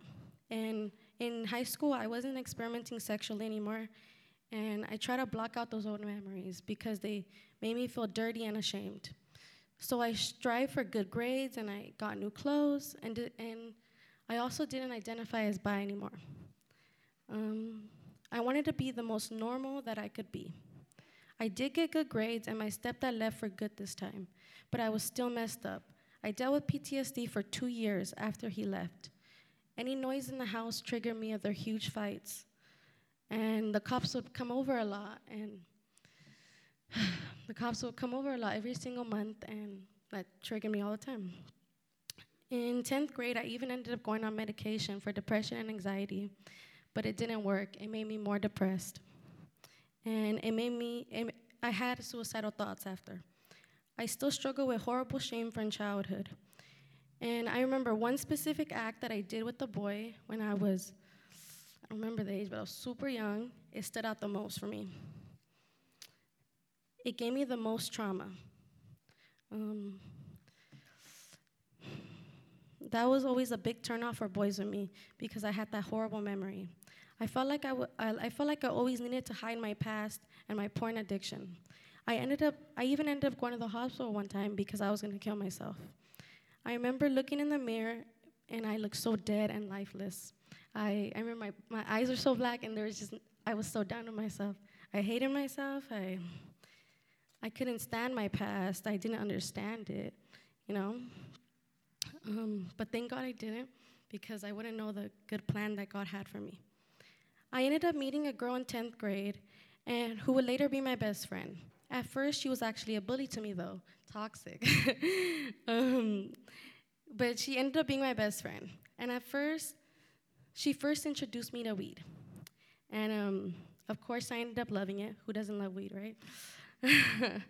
and in high school, I wasn't experimenting sexually anymore, and I try to block out those old memories because they made me feel dirty and ashamed. So I strived for good grades and I got new clothes, and, and I also didn't identify as bi anymore. Um, I wanted to be the most normal that I could be. I did get good grades, and my stepdad left for good this time, but I was still messed up. I dealt with PTSD for two years after he left. Any noise in the house triggered me of their huge fights. And the cops would come over a lot, and [SIGHS] the cops would come over a lot every single month, and that triggered me all the time. In 10th grade, I even ended up going on medication for depression and anxiety, but it didn't work. It made me more depressed. And it made me, it, I had suicidal thoughts after. I still struggle with horrible shame from childhood. And I remember one specific act that I did with the boy when I was, I don't remember the age, but I was super young. It stood out the most for me. It gave me the most trauma. Um, that was always a big turnoff for boys with me because I had that horrible memory. I felt like I, w- I, I felt like I always needed to hide my past and my porn addiction. I ended up, I even ended up going to the hospital one time because I was gonna kill myself. I remember looking in the mirror and I looked so dead and lifeless. I, I remember my, my eyes were so black and there was just, I was so down on myself. I hated myself. I, I couldn't stand my past. I didn't understand it, you know? Um, but thank God I didn't because I wouldn't know the good plan that God had for me. I ended up meeting a girl in 10th grade and who would later be my best friend. At first, she was actually a bully to me, though, toxic. [LAUGHS] um, but she ended up being my best friend. And at first, she first introduced me to weed. And um, of course, I ended up loving it. Who doesn't love weed, right? [LAUGHS]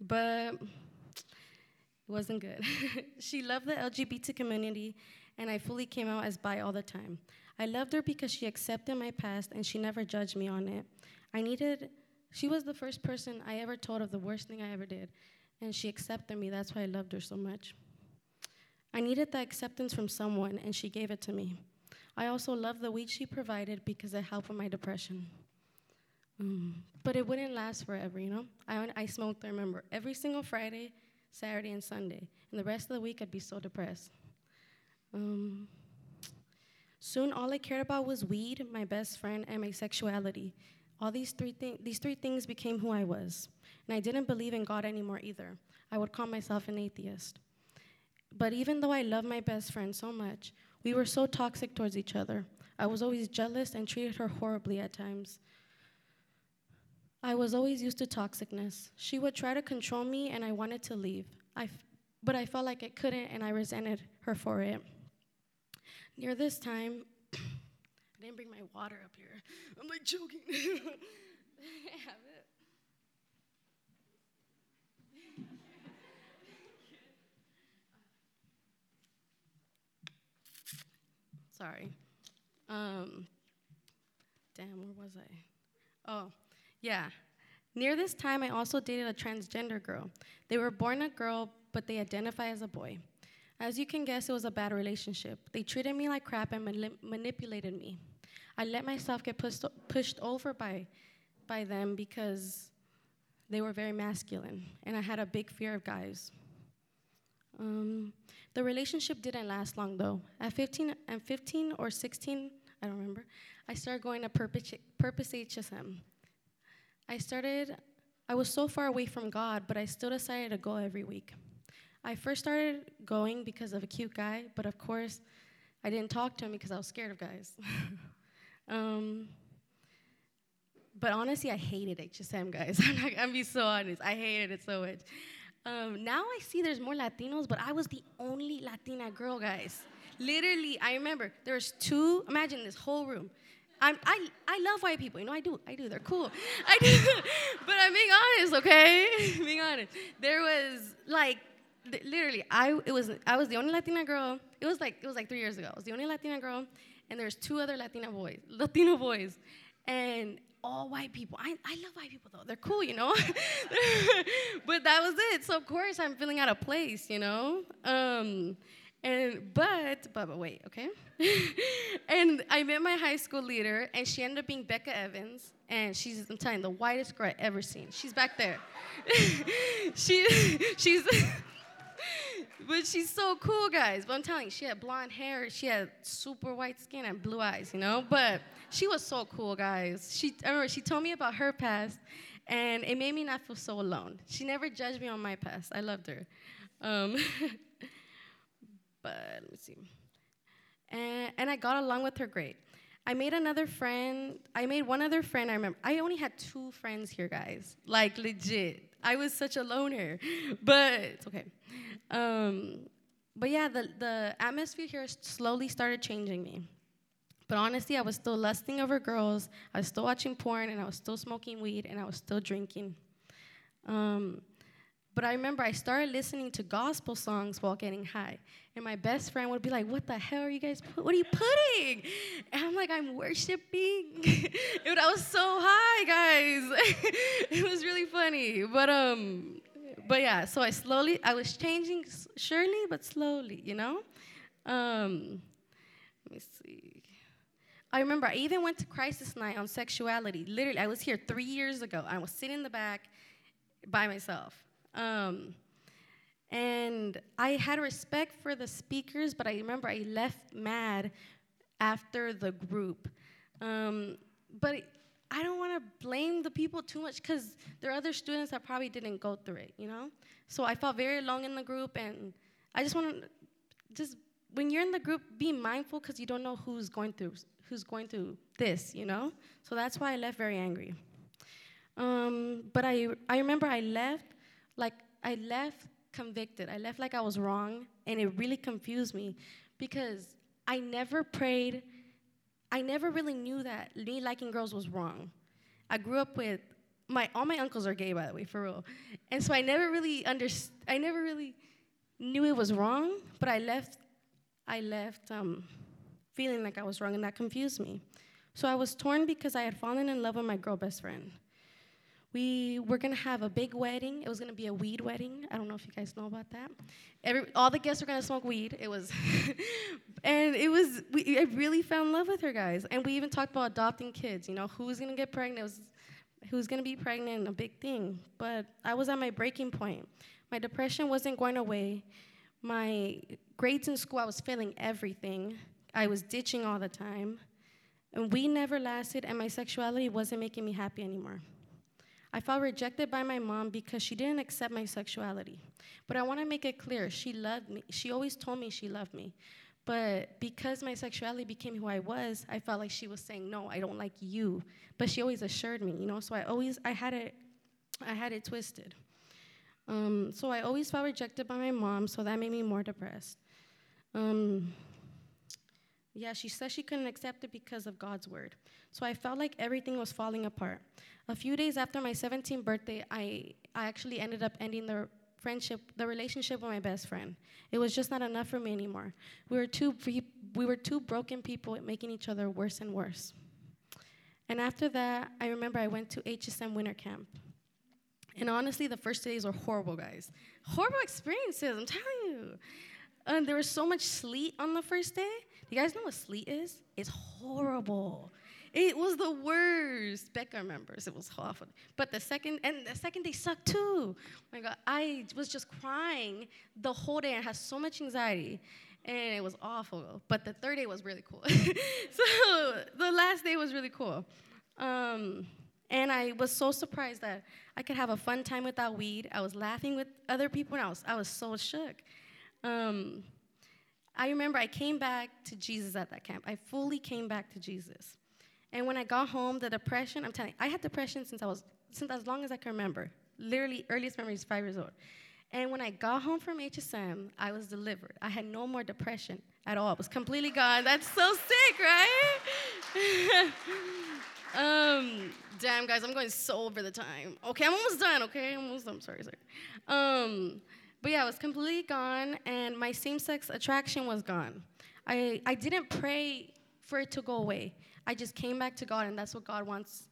but it wasn't good. [LAUGHS] she loved the LGBT community, and I fully came out as bi all the time. I loved her because she accepted my past and she never judged me on it. I needed, she was the first person I ever told of the worst thing I ever did, and she accepted me. That's why I loved her so much. I needed that acceptance from someone, and she gave it to me. I also loved the weed she provided because it helped with my depression. Um, but it wouldn't last forever, you know? I, I smoked, I remember, every single Friday, Saturday, and Sunday. And the rest of the week, I'd be so depressed. Um, soon, all I cared about was weed, my best friend, and my sexuality. All these three, thi- these three things became who I was. And I didn't believe in God anymore either. I would call myself an atheist. But even though I loved my best friend so much, we were so toxic towards each other. I was always jealous and treated her horribly at times. I was always used to toxicness. She would try to control me, and I wanted to leave. I f- but I felt like I couldn't, and I resented her for it. Near this time, [COUGHS] I didn't bring my water up here. I'm like choking. [LAUGHS] I have it. Sorry. Um, damn, where was I? Oh, yeah. Near this time, I also dated a transgender girl. They were born a girl, but they identify as a boy. As you can guess, it was a bad relationship. They treated me like crap and mani- manipulated me. I let myself get pushed, pushed over by, by them because they were very masculine, and I had a big fear of guys. Um, the relationship didn't last long though. At 15, at 15 or 16, I don't remember, I started going to Purpose, Purpose HSM. I started, I was so far away from God, but I still decided to go every week. I first started going because of a cute guy, but of course, I didn't talk to him because I was scared of guys. [LAUGHS] um, but honestly, I hated HSM, guys. [LAUGHS] I'm, not, gonna be so honest. I hated it so much. Um, now I see there's more Latinos, but I was the only Latina girl, guys. Literally, I remember there was two. Imagine this whole room. I'm, I I love white people. You know, I do. I do. They're cool. [LAUGHS] I do. [LAUGHS] but I'm being honest, okay? [LAUGHS] being honest. There was like literally, I it was I was the only Latina girl. It was like it was like three years ago. I was the only Latina girl, and there's two other Latina boys, Latino boys, and all white people. I, I love white people though. They're cool, you know. [LAUGHS] but that was it. So of course I'm feeling out of place, you know. Um, and but but but wait, okay. [LAUGHS] and I met my high school leader, and she ended up being Becca Evans, and she's I'm telling you, the whitest girl I've ever seen. She's back there. [LAUGHS] she she's. But she's so cool, guys. But I'm telling you, she had blonde hair, she had super white skin and blue eyes, you know. But she was so cool, guys. She I remember she told me about her past, and it made me not feel so alone. She never judged me on my past. I loved her. Um, [LAUGHS] but let me see. and, and I got along with her great. I made another friend. I made one other friend. I remember. I only had two friends here, guys. Like legit. I was such a loner, but it's okay. Um, but yeah, the the atmosphere here slowly started changing me. But honestly, I was still lusting over girls. I was still watching porn, and I was still smoking weed, and I was still drinking. Um, but I remember I started listening to gospel songs while getting high. And my best friend would be like, What the hell are you guys put- what are you putting? And I'm like, I'm worshiping. [LAUGHS] and I was so high, guys. [LAUGHS] it was really funny. But um but yeah, so I slowly I was changing surely but slowly, you know? Um let me see. I remember I even went to crisis night on sexuality. Literally, I was here three years ago. I was sitting in the back by myself. Um, and I had respect for the speakers, but I remember I left mad after the group. Um, but I don't want to blame the people too much because there are other students that probably didn't go through it, you know? So I felt very alone in the group, and I just want to just when you're in the group, be mindful because you don't know who's going through who's going through this, you know. So that's why I left very angry. Um, but I I remember I left like I left convicted. I left like I was wrong, and it really confused me because I never prayed. I never really knew that me liking girls was wrong. I grew up with my all my uncles are gay, by the way, for real, and so I never really underst- I never really knew it was wrong. But I left. I left um, feeling like I was wrong, and that confused me. So I was torn because I had fallen in love with my girl best friend. We were gonna have a big wedding. It was gonna be a weed wedding. I don't know if you guys know about that. Every, all the guests were gonna smoke weed. It was, [LAUGHS] and it was. We, I really fell in love with her, guys. And we even talked about adopting kids. You know, who's gonna get pregnant? Was, who's gonna be pregnant? A big thing. But I was at my breaking point. My depression wasn't going away. My grades in school, I was failing everything. I was ditching all the time. And we never lasted, and my sexuality wasn't making me happy anymore. I felt rejected by my mom because she didn't accept my sexuality. But I want to make it clear she loved me. She always told me she loved me. But because my sexuality became who I was, I felt like she was saying, "No, I don't like you." But she always assured me, you know. So I always I had it I had it twisted. Um, so I always felt rejected by my mom, so that made me more depressed. Um, yeah, she said she couldn't accept it because of God's word. So I felt like everything was falling apart. A few days after my 17th birthday, I, I actually ended up ending the friendship, the relationship with my best friend. It was just not enough for me anymore. We were two, we were two broken people making each other worse and worse. And after that, I remember I went to HSM winter camp. And honestly, the first days were horrible, guys. Horrible experiences, I'm telling you. And there was so much sleet on the first day. You guys know what sleet is? It's horrible. It was the worst. Becca remembers it was awful. But the second and the second day sucked too. Oh my God, I was just crying the whole day. I had so much anxiety, and it was awful. But the third day was really cool. [LAUGHS] so the last day was really cool. Um, and I was so surprised that I could have a fun time without weed. I was laughing with other people, and I was I was so shook. Um, I remember I came back to Jesus at that camp. I fully came back to Jesus. And when I got home, the depression, I'm telling you, I had depression since I was, since as long as I can remember. Literally, earliest memory is five years old. And when I got home from HSM, I was delivered. I had no more depression at all. It was completely gone. That's so sick, right? [LAUGHS] um, damn, guys, I'm going so over the time. Okay, I'm almost done, okay? I'm almost done. Sorry, sorry. Um, but yeah, it was completely gone, and my same sex attraction was gone. I, I didn't pray for it to go away. I just came back to God, and that's what God wants.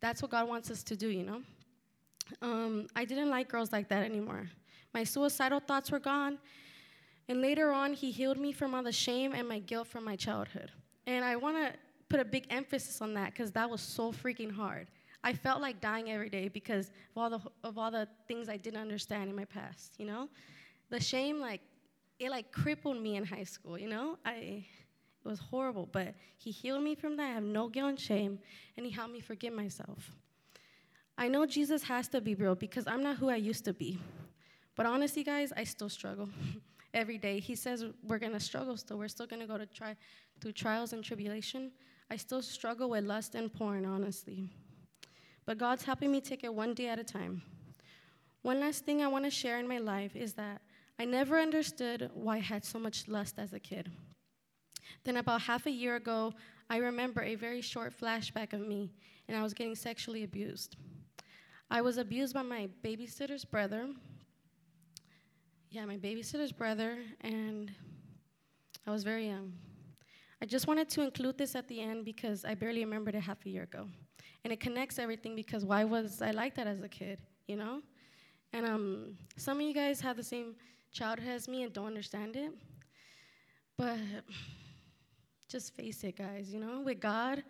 That's what God wants us to do, you know. Um, I didn't like girls like that anymore. My suicidal thoughts were gone, and later on, He healed me from all the shame and my guilt from my childhood. And I want to put a big emphasis on that because that was so freaking hard. I felt like dying every day because of all the of all the things I didn't understand in my past. You know, the shame like it like crippled me in high school. You know, I it was horrible, but he healed me from that. I have no guilt and shame, and he helped me forgive myself. I know Jesus has to be real because I'm not who I used to be. But honestly, guys, I still struggle. [LAUGHS] every day. He says we're gonna struggle still. We're still gonna go to try through trials and tribulation. I still struggle with lust and porn, honestly. But God's helping me take it one day at a time. One last thing I want to share in my life is that I never understood why I had so much lust as a kid. Then, about half a year ago, I remember a very short flashback of me, and I was getting sexually abused. I was abused by my babysitter's brother. Yeah, my babysitter's brother, and I was very young. I just wanted to include this at the end because I barely remembered it half a year ago. And it connects everything because why was I like that as a kid, you know? And um, some of you guys have the same childhood as me and don't understand it. But just face it, guys, you know? With God,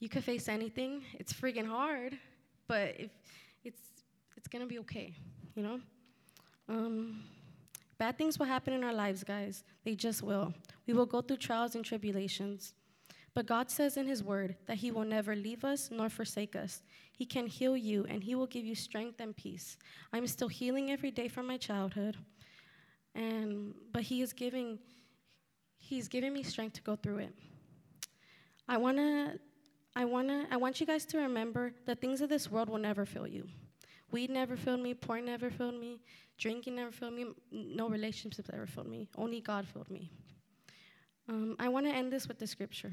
you can face anything. It's freaking hard, but if it's it's gonna be okay, you know? Um, bad things will happen in our lives, guys. They just will. We will go through trials and tribulations. But God says in His Word that He will never leave us nor forsake us. He can heal you and He will give you strength and peace. I'm still healing every day from my childhood, and but He is giving He's giving me strength to go through it. I wanna, I wanna, I want you guys to remember that things of this world will never fill you. Weed never filled me, porn never filled me, drinking never filled me, no relationships ever filled me. Only God filled me. Um, I want to end this with the scripture.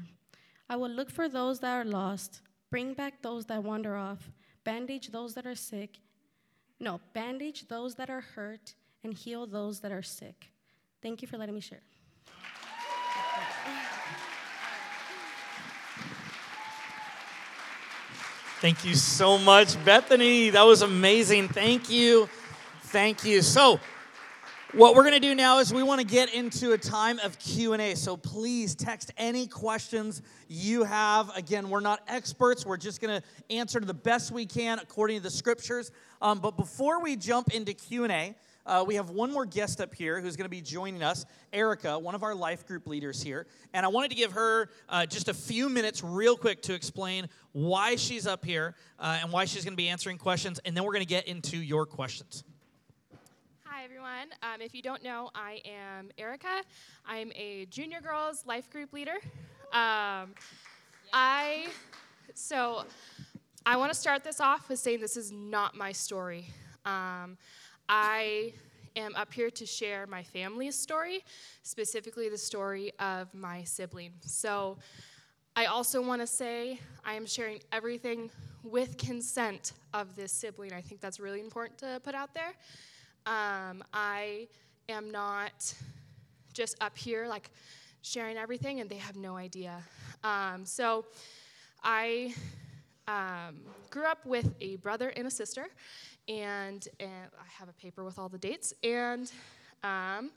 I will look for those that are lost, bring back those that wander off, bandage those that are sick. No, bandage those that are hurt, and heal those that are sick. Thank you for letting me share. Thank you so much, Bethany. That was amazing. Thank you. Thank you. So, what we're going to do now is we want to get into a time of q&a so please text any questions you have. Again we're not experts. We're just going to answer to the best we can according to the scriptures. Um, but before we jump into q&a uh, we have one more guest up here who's going to be joining us erica one of our life group leaders here. And i wanted to give her uh, just a few minutes real quick to explain why she's up here uh, and why she's going to be answering questions. And then we're going to get into your questions Hi, everyone. Um, if you don't know, I am Erica. I'm a junior girls life group leader. Um, I, so I want to start this off with saying this is not my story. Um, I am up here to share my family's story, specifically the story of my sibling. So I also want to say I am sharing everything with consent of this sibling. I think that's really important to put out there. Um, I am not just up here like sharing everything, and they have no idea. Um, so I um, grew up with a brother and a sister, and, and, I have a paper with all the dates. And um,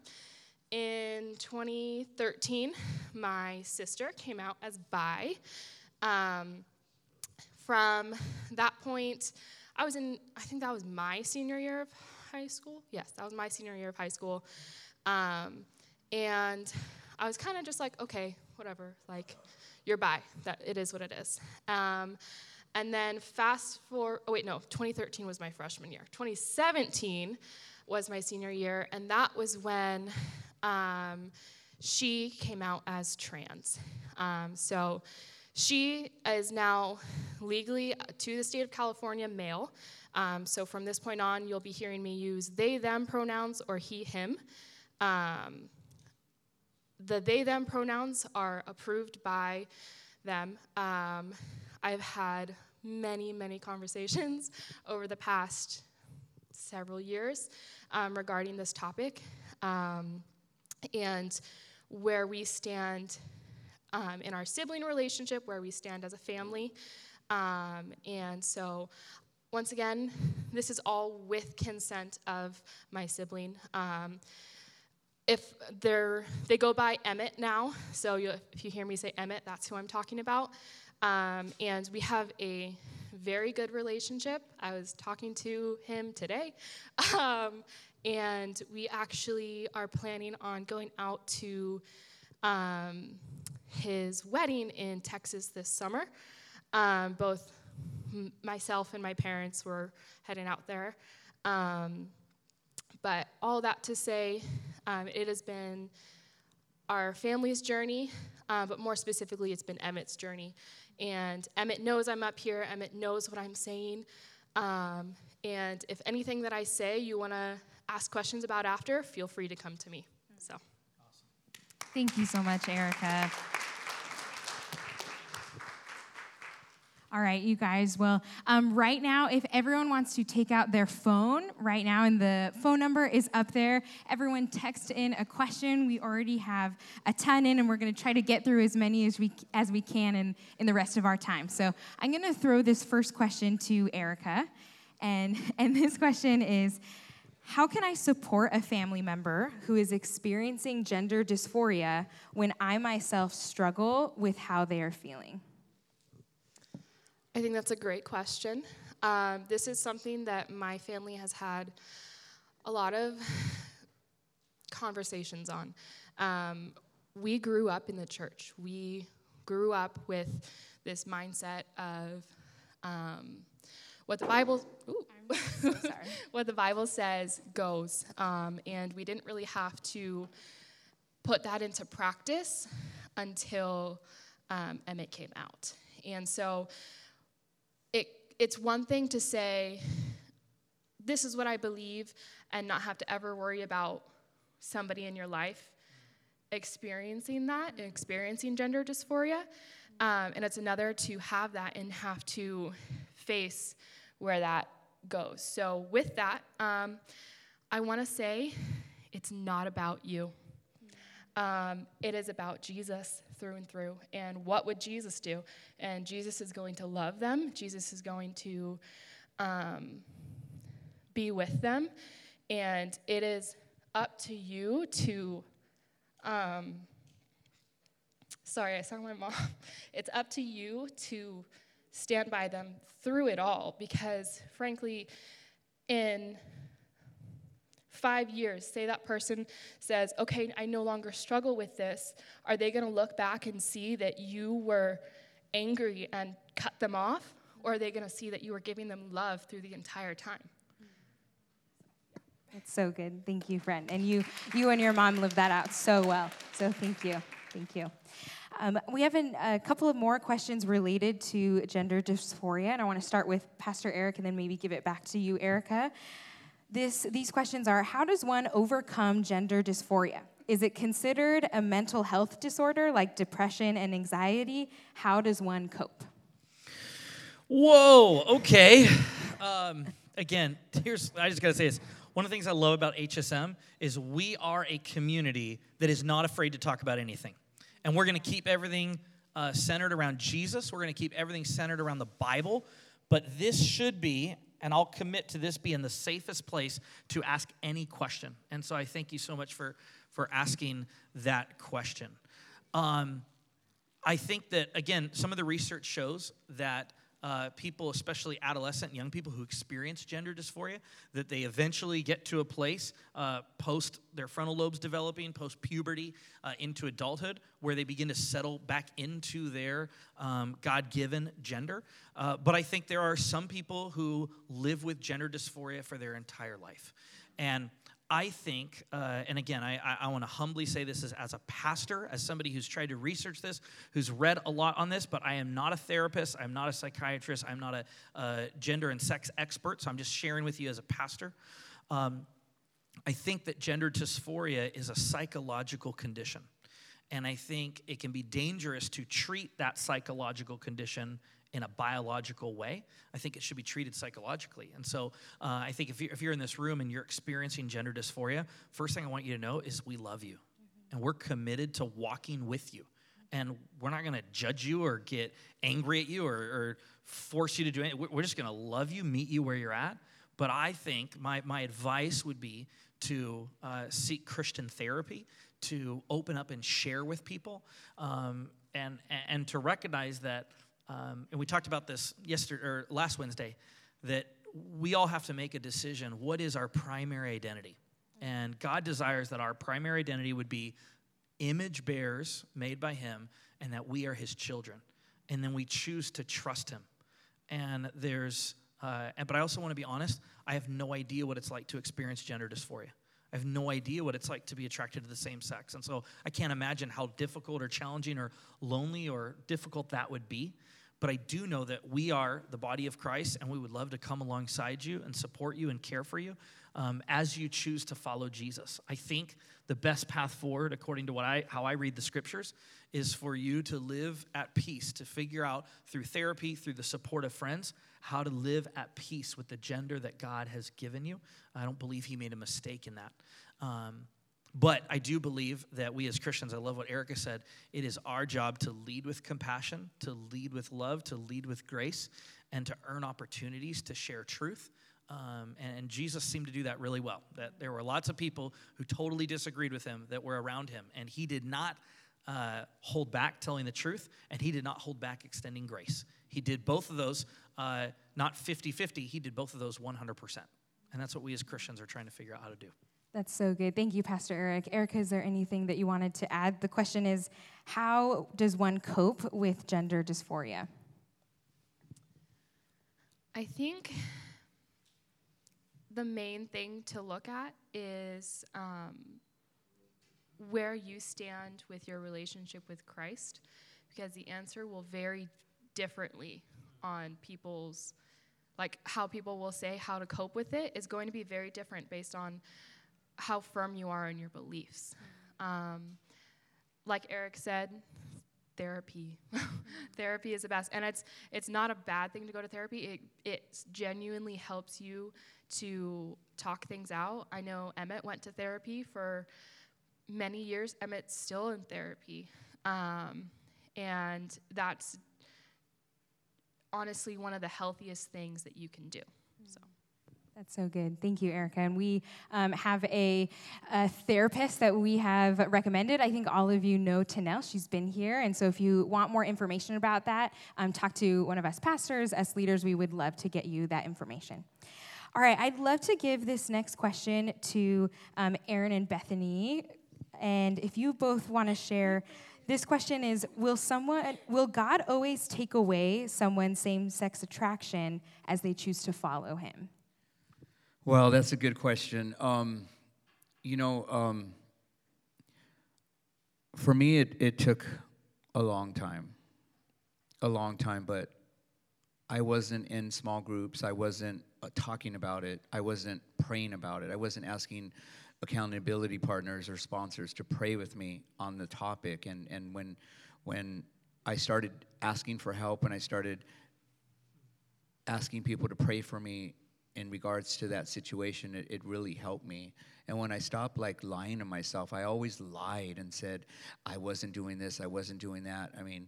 in 2013, my sister came out as bi. Um, from that point, I was in, I think that was my senior year of high school. Yes, that was my senior year of high school. Um, and I was kind of just like, okay, whatever, like, you're bi. That it is what it is. Um, and then fast forward, oh wait, no, 2013 was my freshman year. 2017 was my senior year, and that was when um, she came out as trans. Um, so she is now legally, to the state of California, male. Um, so from this point on, you'll be hearing me use they, them pronouns or he, him. Um, the they, them pronouns are approved by them. Um, I've had many, many conversations [LAUGHS] over the past several years um, regarding this topic um, and where we stand um, in our sibling relationship, where we stand as a family. Um, and so once again, this is all with consent of my sibling. Um, if they're, they go by Emmett now, so you, if you hear me say Emmett, that's who I'm talking about. Um, and we have a very good relationship. I was talking to him today. [LAUGHS] Um, and we actually are planning on going out to um, his wedding in Texas this summer. Um, both myself and my parents were heading out there. Um, but all that to say, um, it has been our family's journey, uh, but more specifically, it's been Emmett's journey. And Emmett knows I'm up here, Emmett knows what I'm saying. Um, and if anything that I say you want to ask questions about after, feel free to come to me. Thank you so much, Erica. All right, you guys. Well, um, right now, if everyone wants to take out their phone right now, and the phone number is up there, everyone text in a question. We already have a ton in, and we're going to try to get through as many as we as we can in, in the rest of our time. So I'm going to throw this first question to Erica, and [LAUGHS] and this question is. How can I support a family member who is experiencing gender dysphoria when I myself struggle with how they are feeling? I think that's a great question. Um, this is something that my family has had a lot of [SIGHS] conversations on. Um, we grew up in the church. We grew up with this mindset of um, what the Bible. So [LAUGHS] what the Bible says goes, um, and we didn't really have to put that into practice until um, Emmett came out, and so it it's one thing to say, this is what I believe, and not have to ever worry about somebody in your life experiencing that experiencing gender dysphoria. Um, and it's another to have that and have to face where that goes. So, with that, um, I want to say it's not about you. Um, it is about Jesus through and through. And what would Jesus do? And Jesus is going to love them, Jesus is going to um, be with them. And it is up to you to. Um, sorry, I saw my mom. [LAUGHS] It's up to you to stand by them through it all because, frankly, in five years, say that person says, okay, I no longer struggle with this, are they going to look back and see that you were angry and cut them off? Or are they going to see that you were giving them love through the entire time? It's so good. Thank you, friend. And you, you and your mom lived that out so well. So thank you. Thank you. Um, we have an, a couple of more questions related to gender dysphoria, and I want to start with Pastor Eric and then maybe give it back to you, Erica. This, these questions are How does one overcome gender dysphoria? Is it considered a mental health disorder like depression and anxiety? How does one cope? Whoa, okay. Um, again, here's, I just gotta say this. One of the things I love about HSM is we are a community that is not afraid to talk about anything. And we're gonna keep everything uh, centered around Jesus, we're gonna keep everything centered around the Bible. But this should be and I'll commit to this being the safest place to ask any question. And so I thank you so much for, for asking that question. Um, I think that, again, some of the research shows that uh, people, especially adolescent young people who experience gender dysphoria, that they eventually get to a place uh, post their frontal lobes developing, post puberty, uh, into adulthood, where they begin to settle back into their um, God given gender. Uh, but I think there are some people who live with gender dysphoria for their entire life. And I think, uh, and again, I, I, I want to humbly say this as, as a pastor, as somebody who's tried to research this, who's read a lot on this, but I am not a therapist, I'm not a psychiatrist, I'm not a, a gender and sex expert, so I'm just sharing with you as a pastor. Um, I think that gender dysphoria is a psychological condition. And I think it can be dangerous to treat that psychological condition in a biological way. I think it should be treated psychologically. And so uh, I think if you're, if you're in this room and you're experiencing gender dysphoria, first thing I want you to know is we love you and we're committed to walking with you. And we're not going to judge you or get angry at you or, or force you to do anything. We're just going to love you, meet you where you're at. But I think my, my advice would be to uh, seek Christian therapy, to open up and share with people, um, and, and to recognize that um, and we talked about this yesterday or last Wednesday that we all have to make a decision. What is our primary identity? And God desires that our primary identity would be image bearers made by Him, and that we are His children. And then we choose to trust Him. And there's, uh, but I also want to be honest. I have no idea what it's like to experience gender dysphoria. I have no idea what it's like to be attracted to the same sex. And so I can't imagine how difficult or challenging or lonely or difficult that would be. But I do know that we are the body of Christ, and we would love to come alongside you and support you and care for you um, as you choose to follow Jesus. I think the best path forward, according to what I, how I read the scriptures, is for you to live at peace, to figure out through therapy, through the support of friends, how to live at peace with the gender that God has given you. I don't believe He made a mistake in that. Um, but I do believe that we as Christians, I love what Erica said, it is our job to lead with compassion, to lead with love, to lead with grace, and to earn opportunities to share truth. Um, and Jesus seemed to do that really well. That there were lots of people who totally disagreed with him that were around him, and he did not uh, hold back telling the truth, and he did not hold back extending grace. He did both of those, uh, not 50 50, he did both of those 100%. And that's what we as Christians are trying to figure out how to do. That's so good. Thank you, Pastor Eric. Erica, is there anything that you wanted to add? The question is how does one cope with gender dysphoria? I think the main thing to look at is um, where you stand with your relationship with Christ, because the answer will vary differently on people's, like how people will say how to cope with it is going to be very different based on how firm you are in your beliefs. Um, like Eric said, therapy. [LAUGHS] therapy is the best, and it's it's not a bad thing to go to therapy. It it genuinely helps you to talk things out. I know Emmett went to therapy for many years. Emmett's still in therapy, um, and that's honestly one of the healthiest things that you can do. That's so good. Thank you, Erica. And we um, have a, a, therapist that we have recommended. I think all of you know Tanel. She's been here. And so if you want more information about that, um, talk to one of us pastors, us leaders. We would love to get you that information. All right, I'd love to give this next question to um, Aaron and Bethany. And if you both want to share, this question is Will someone, will God always take away someone's same sex attraction as they choose to follow him? Well, that's a good question. Um, you know, um, for me, it, it took a long time, a long time, but I wasn't in small groups. I wasn't uh, talking about it. I wasn't praying about it. I wasn't asking accountability partners or sponsors to pray with me on the topic. And, and when, when I started asking for help and I started asking people to pray for me in regards to that situation, it, it really helped me. And when I stopped like lying to myself, I always lied and said, I wasn't doing this, I wasn't doing that. I mean,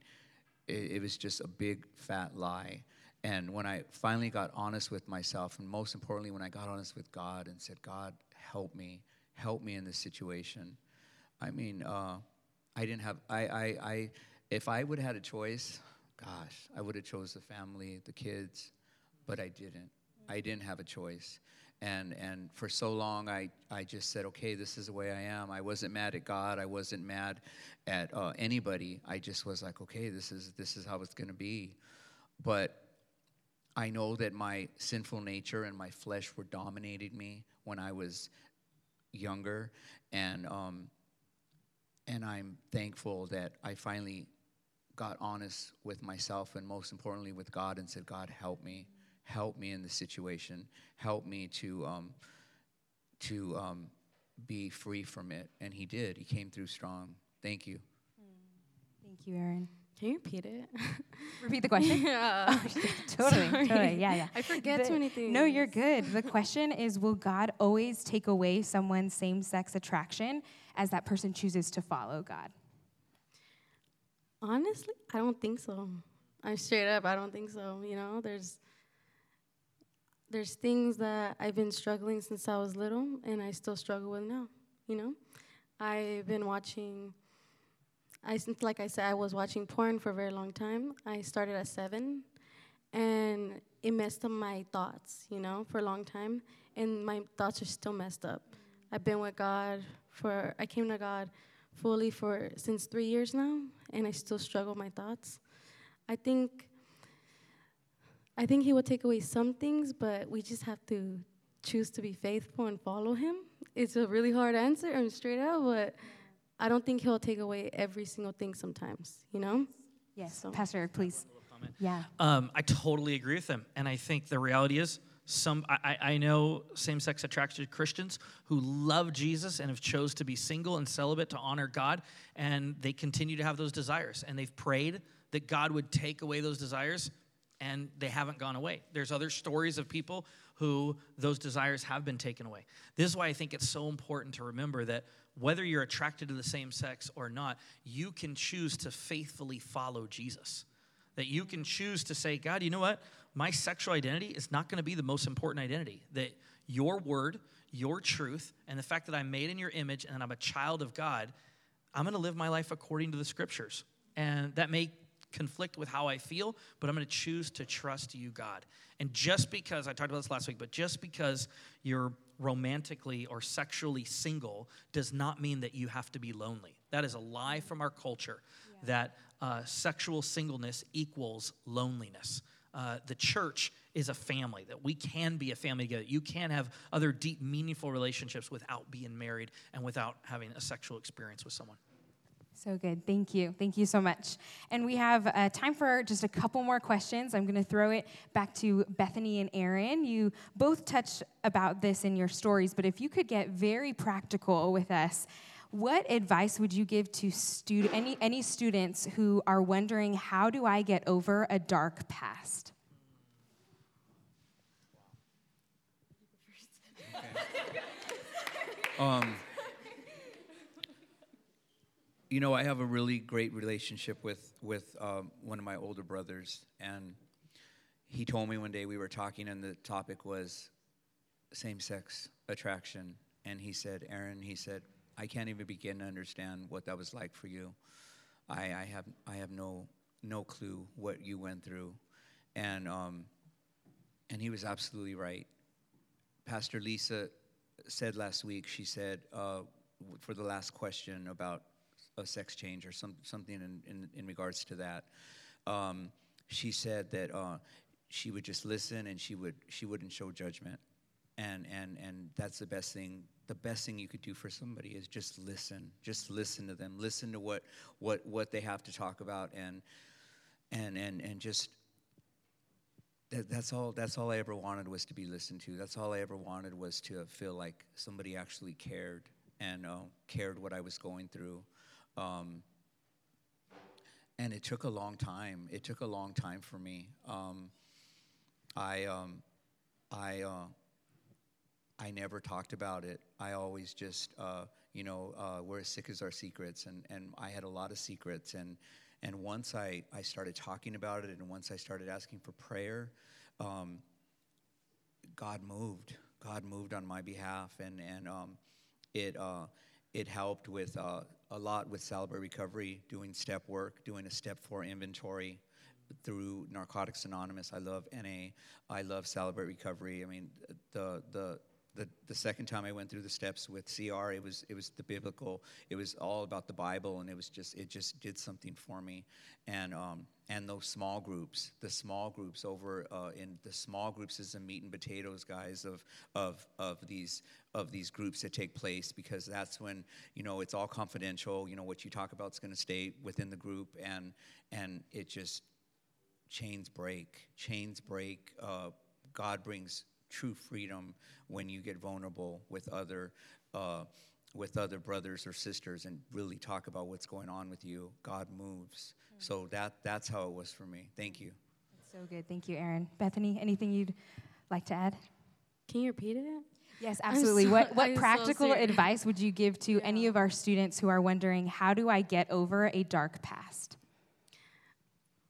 it, it was just a big fat lie. And when I finally got honest with myself, and most importantly, when I got honest with God and said, God, help me, help me in this situation. I mean, uh, I didn't have, I, I, I, if I would have had a choice, gosh, I would have chose the family, the kids, but I didn't. I didn't have a choice. And, and for so long, I, I just said, okay, this is the way I am. I wasn't mad at God. I wasn't mad at uh, anybody. I just was like, okay, this is, this is how it's going to be. But I know that my sinful nature and my flesh were dominating me when I was younger. And, um, and I'm thankful that I finally got honest with myself and most importantly with God and said, God, help me help me in the situation, help me to um, to um, be free from it. And he did. He came through strong. Thank you. Thank you, Aaron. Can you repeat it? [LAUGHS] repeat the question? [LAUGHS] yeah. [LAUGHS] Oh, totally, Sorry. totally. Yeah, yeah. I forget The- too many things. No, you're good. The question is Will God always take away someone's same sex attraction as that person chooses to follow God? Honestly, I don't think so. I'm straight up. I don't think so. You know, there's there's things that I've been struggling since I was little, and I still struggle with now. You know, I've been watching. I like I said, I was watching porn for a very long time. I started at seven, and it messed up my thoughts. You know, for a long time, and my thoughts are still messed up. I've been with God for. I came to God fully for since three years now, and I still struggle with my thoughts. I think I think he will take away some things, but we just have to choose to be faithful and follow him. It's a really hard answer and straight out, but I don't think he'll take away every single thing sometimes, you know? Yes, So- Pastor Eric, please. Yeah. Um, I totally agree with him, and I think the reality is, some I, I I know same-sex attracted Christians who love Jesus and have chose to be single and celibate to honor God, and they continue to have those desires, and they've prayed that God would take away those desires, and they haven't gone away. There's other stories of people who those desires have been taken away. This is why I think it's so important to remember that whether you're attracted to the same sex or not, you can choose to faithfully follow Jesus that you can choose to say, God, you know what? My sexual identity is not going to be the most important identity. That your word, your truth, and the fact that I'm made in your image and I'm a child of God, I'm going to live my life according to the scriptures. And that may conflict with how I feel, but I'm going to choose to trust you, God. And just because, I talked about this last week, but just because you're romantically or sexually single does not mean that you have to be lonely. That is a lie from our culture that uh, sexual singleness equals loneliness. Uh, the church is a family, that we can be a family together. You can have other deep, meaningful relationships without being married and without having a sexual experience with someone. So good. Thank you. Thank you so much. And we have uh, time for just a couple more questions. I'm going to throw it back to Bethany and Aaron. You both touched about this in your stories, but if you could get very practical with us, what advice would you give to stud- any, any students who are wondering, how do I get over a dark past? [LAUGHS] Um, you know, I have a really great relationship with with um, one of my older brothers, and he told me one day we were talking, and the topic was same-sex attraction, and he said, "Aaron," he said, "I can't even begin to understand what that was like for you. I, I have I have no no clue what you went through," and um, and he was absolutely right. Pastor Lisa said last week, she said, uh, for the last question about a sex change or some, something in, in, in regards to that, um, she said that uh, she would just listen and she, would, she wouldn't show judgment. And, and, and that's the best thing. The best thing you could do for somebody is just listen. Just listen to them. Listen to what, what, what they have to talk about and, and, and, and just that, that's all that's all I ever wanted was to be listened to. That's all I ever wanted was to feel like somebody actually cared and uh, cared what I was going through. Um, and it took a long time. It took a long time for me. Um, I um, I uh, I never talked about it. I always just, uh, you know, uh, we're as sick as our secrets, and, and I had a lot of secrets. And, and once I, I started talking about it, and once I started asking for prayer, um, God moved. God moved on my behalf, and, and um, it, uh, it helped with uh, a lot with Celebrate Recovery, doing step work, doing a step four inventory through Narcotics Anonymous. I love NA. I love Celebrate Recovery. I mean, the the the, the second time I went through the steps with CR, it was it was the biblical. It was all about the Bible, and it was just it just did something for me. And um, and those small groups, the small groups over uh, in the small groups is the meat and potatoes, guys, of of of these of these groups that take place because that's when you know it's all confidential. You know what you talk about is going to stay within the group, and and it just chains break. Chains break. Uh, God brings true freedom when you get vulnerable with other uh, with other brothers or sisters and really talk about what's going on with you. God moves. Mm. So that that's how it was for me. Thank you. So good. Thank you, Aaron. Bethany, anything you'd like to add? Can you repeat it? Yes, absolutely. so- what [LAUGHS] what I'm so practical serious. advice would you give to any of our students who are wondering, how do I get over a dark past?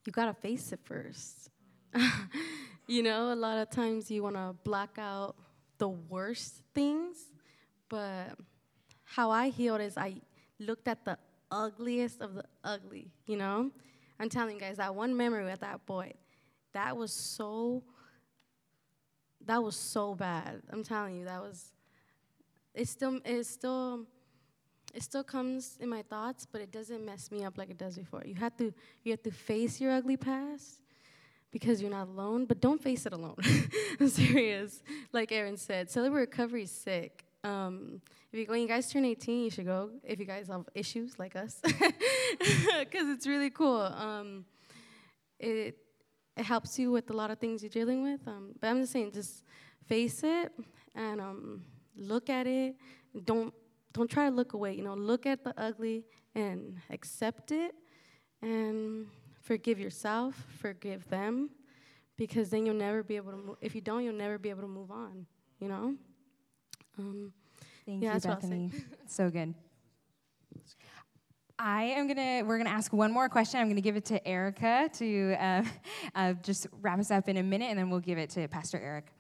you gotta face it first. [LAUGHS] you know, a lot of times you wanna block out the worst things, but how I healed is I looked at the ugliest of the ugly, you know? I'm telling you guys, that one memory with that boy, that was so, that was so bad. I'm telling you, that was, it still, it still, it still comes in my thoughts, but it doesn't mess me up like it does before. You have to, you have to face your ugly past because you're not alone, but don't face it alone. [LAUGHS] I'm serious. Like Aaron said, Celebrate Recovery is sick. Um, if you, when you guys turn 18, you should go. If you guys have issues like us, [LAUGHS] because it's really cool. Um, it it helps you with a lot of things you're dealing with. Um, but I'm just saying, just face it and um, look at it. Don't don't try to look away. You know, look at the ugly and accept it, and forgive yourself, forgive them, because then you'll never be able to. Move. If you don't, you'll never be able to move on. You know. Um, Thank yeah, you, that's what I'll say. Bethany. [LAUGHS] so good. I am gonna. We're gonna ask one more question. I'm gonna give it to Erica to uh, [LAUGHS] uh, just wrap us up in a minute, and then we'll give it to Pastor Eric.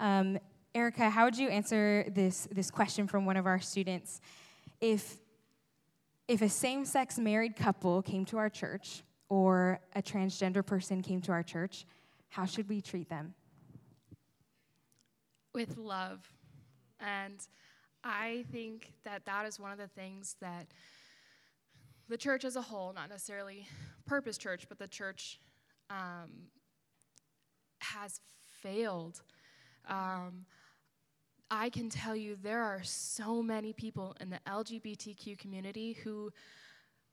Um, Erica, how would you answer this this question from one of our students? If if a same-sex married couple came to our church, or a transgender person came to our church, how should we treat them? with love. And I think that that is one of the things that the church as a whole, not necessarily Purpose Church, but the church um, has failed. Um, I can tell you there are so many people in the LGBTQ community who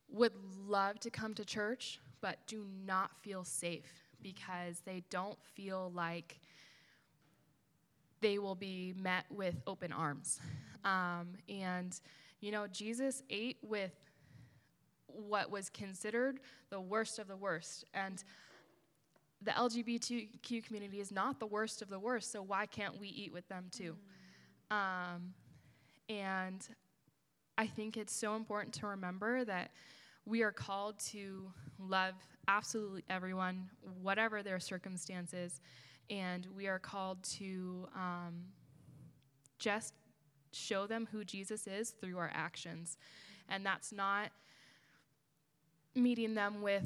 would love to come to church, but do not feel safe because they don't feel like they will be met with open arms. Um, and, you know, Jesus ate with what was considered the worst of the worst. And the LGBTQ community is not the worst of the worst, so why can't we eat with them too? Um, and I think it's so important to remember that we are called to love absolutely everyone, whatever their circumstances, and we are called to um, just show them who Jesus is through our actions. And that's not meeting them with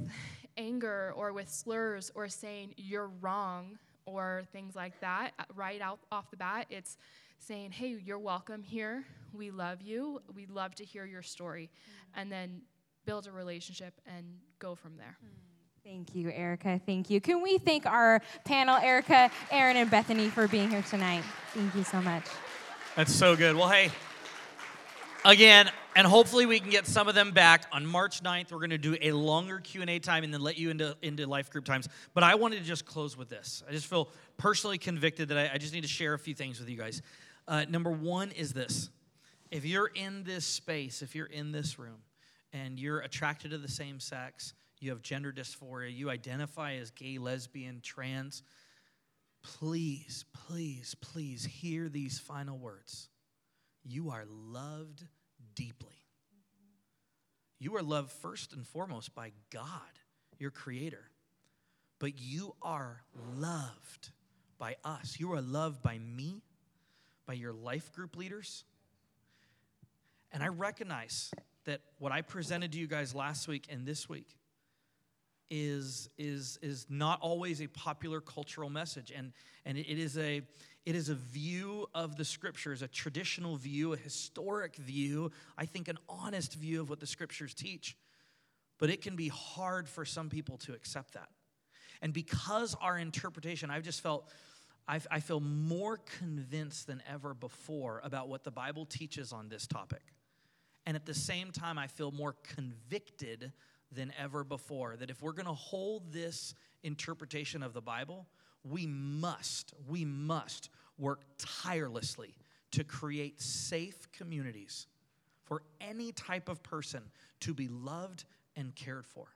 anger or with slurs or saying you're wrong or things like that uh, right out off the bat. It's saying, hey, you're welcome here. We love you. We'd love to hear your story. And then build a relationship and go from there. Thank you, Erica. Thank you. Can we thank our panel, Erica, Aaron, and Bethany, for being here tonight? Thank you so much. That's so good. Well, hey, again, and hopefully we can get some of them back on March 9th. We're going to do a longer Q&A time and then let you into, into life group times. But I wanted to just close with this. I just feel personally convicted that I, I just need to share a few things with you guys. Uh, number one is this. If you're in this space, if you're in this room, and you're attracted to the same sex, you have gender dysphoria, you identify as gay, lesbian, trans, please, please, please hear these final words. You are loved deeply. You are loved first and foremost by God, your creator. But you are loved by us. You are loved by me, by your life group leaders. And I recognize that what I presented to you guys last week and this week is, is, is not always a popular cultural message. And, and it is a, it is a view of the scriptures, a traditional view, a historic view, I think an honest view of what the scriptures teach. But it can be hard for some people to accept that. And because our interpretation, I've just felt, I've, I feel more convinced than ever before about what the Bible teaches on this topic. And at the same time, I feel more convicted than ever before that if we're going to hold this interpretation of the Bible, we must, we must work tirelessly to create safe communities for any type of person to be loved and cared for,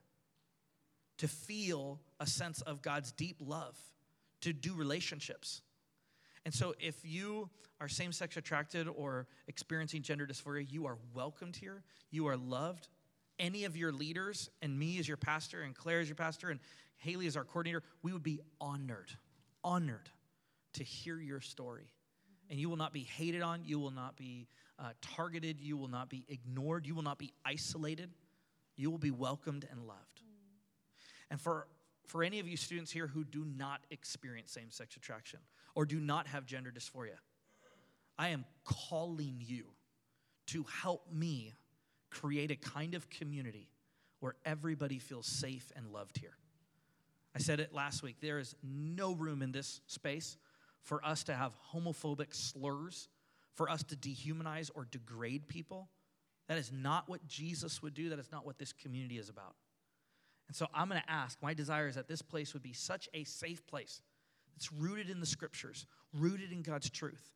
to feel a sense of God's deep love, to do relationships. And so, if you are same sex attracted or experiencing gender dysphoria, you are welcomed here. You are loved. Any of your leaders, and me as your pastor, and Claire as your pastor, and Haley as our coordinator, we would be honored, honored to hear your story. And you will not be hated on, you will not be uh, targeted, you will not be ignored, you will not be isolated. You will be welcomed and loved. And for, for any of you students here who do not experience same sex attraction or do not have gender dysphoria, I am calling you to help me create a kind of community where everybody feels safe and loved here. I said it last week. There is no room in this space for us to have homophobic slurs, for us to dehumanize or degrade people. That is not what Jesus would do. That is not what this community is about. And so I'm going to ask my desire is that this place would be such a safe place. It's rooted in the scriptures, rooted in God's truth.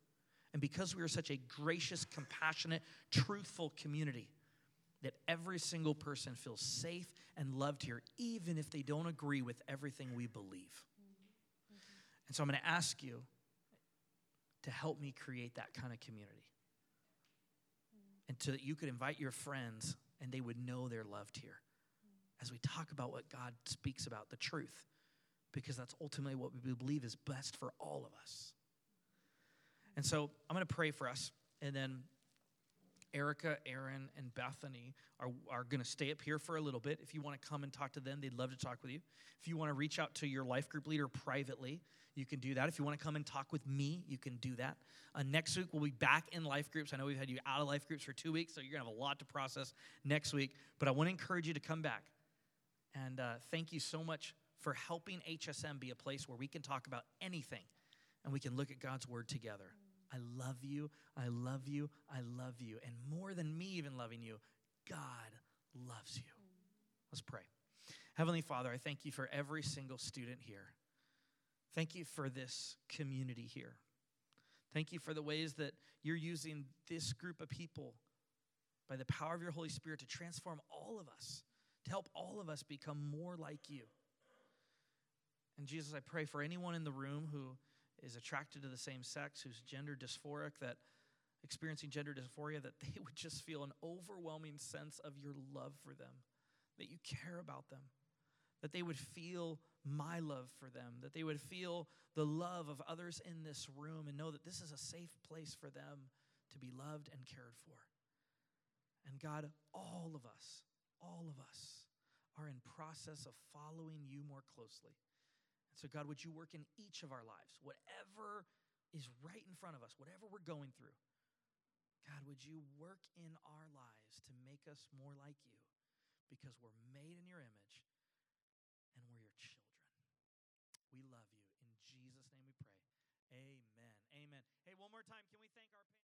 And because we are such a gracious, compassionate, truthful community, that every single person feels safe and loved here, even if they don't agree with everything we believe. And so I'm going to ask you to help me create that kind of community. And so that you could invite your friends and they would know they're loved here. As we talk about what God speaks about, the truth, because that's ultimately what we believe is best for all of us. And so I'm going to pray for us, and then Erica, Aaron, and Bethany are, are going to stay up here for a little bit. If you want to come and talk to them, they'd love to talk with you. If you want to reach out to your life group leader privately, you can do that. If you want to come and talk with me, you can do that. Uh, next week, we'll be back in life groups. I know we've had you out of life groups for two weeks, so you're going to have a lot to process next week. But I want to encourage you to come back. And uh, thank you so much for helping HSM be a place where we can talk about anything and we can look at God's word together. I love you. I love you. I love you. And more than me even loving you, God loves you. Let's pray. Heavenly Father, I thank you for every single student here. Thank you for this community here. Thank you for the ways that you're using this group of people by the power of your Holy Spirit to transform all of us, to help all of us become more like you. And Jesus, I pray for anyone in the room who is attracted to the same sex, who's gender dysphoric, that experiencing gender dysphoria, that they [LAUGHS] would just feel an overwhelming sense of your love for them, that you care about them, that they would feel my love for them, that they would feel the love of others in this room and know that this is a safe place for them to be loved and cared for. And God, all of us, all of us are in process of following you more closely. So, God, would you work in each of our lives, whatever is right in front of us, whatever we're going through? God, would you work in our lives to make us more like you because we're made in your image and we're your children. We love you. In Jesus' name we pray. Amen. Amen. Hey, one more time, can we thank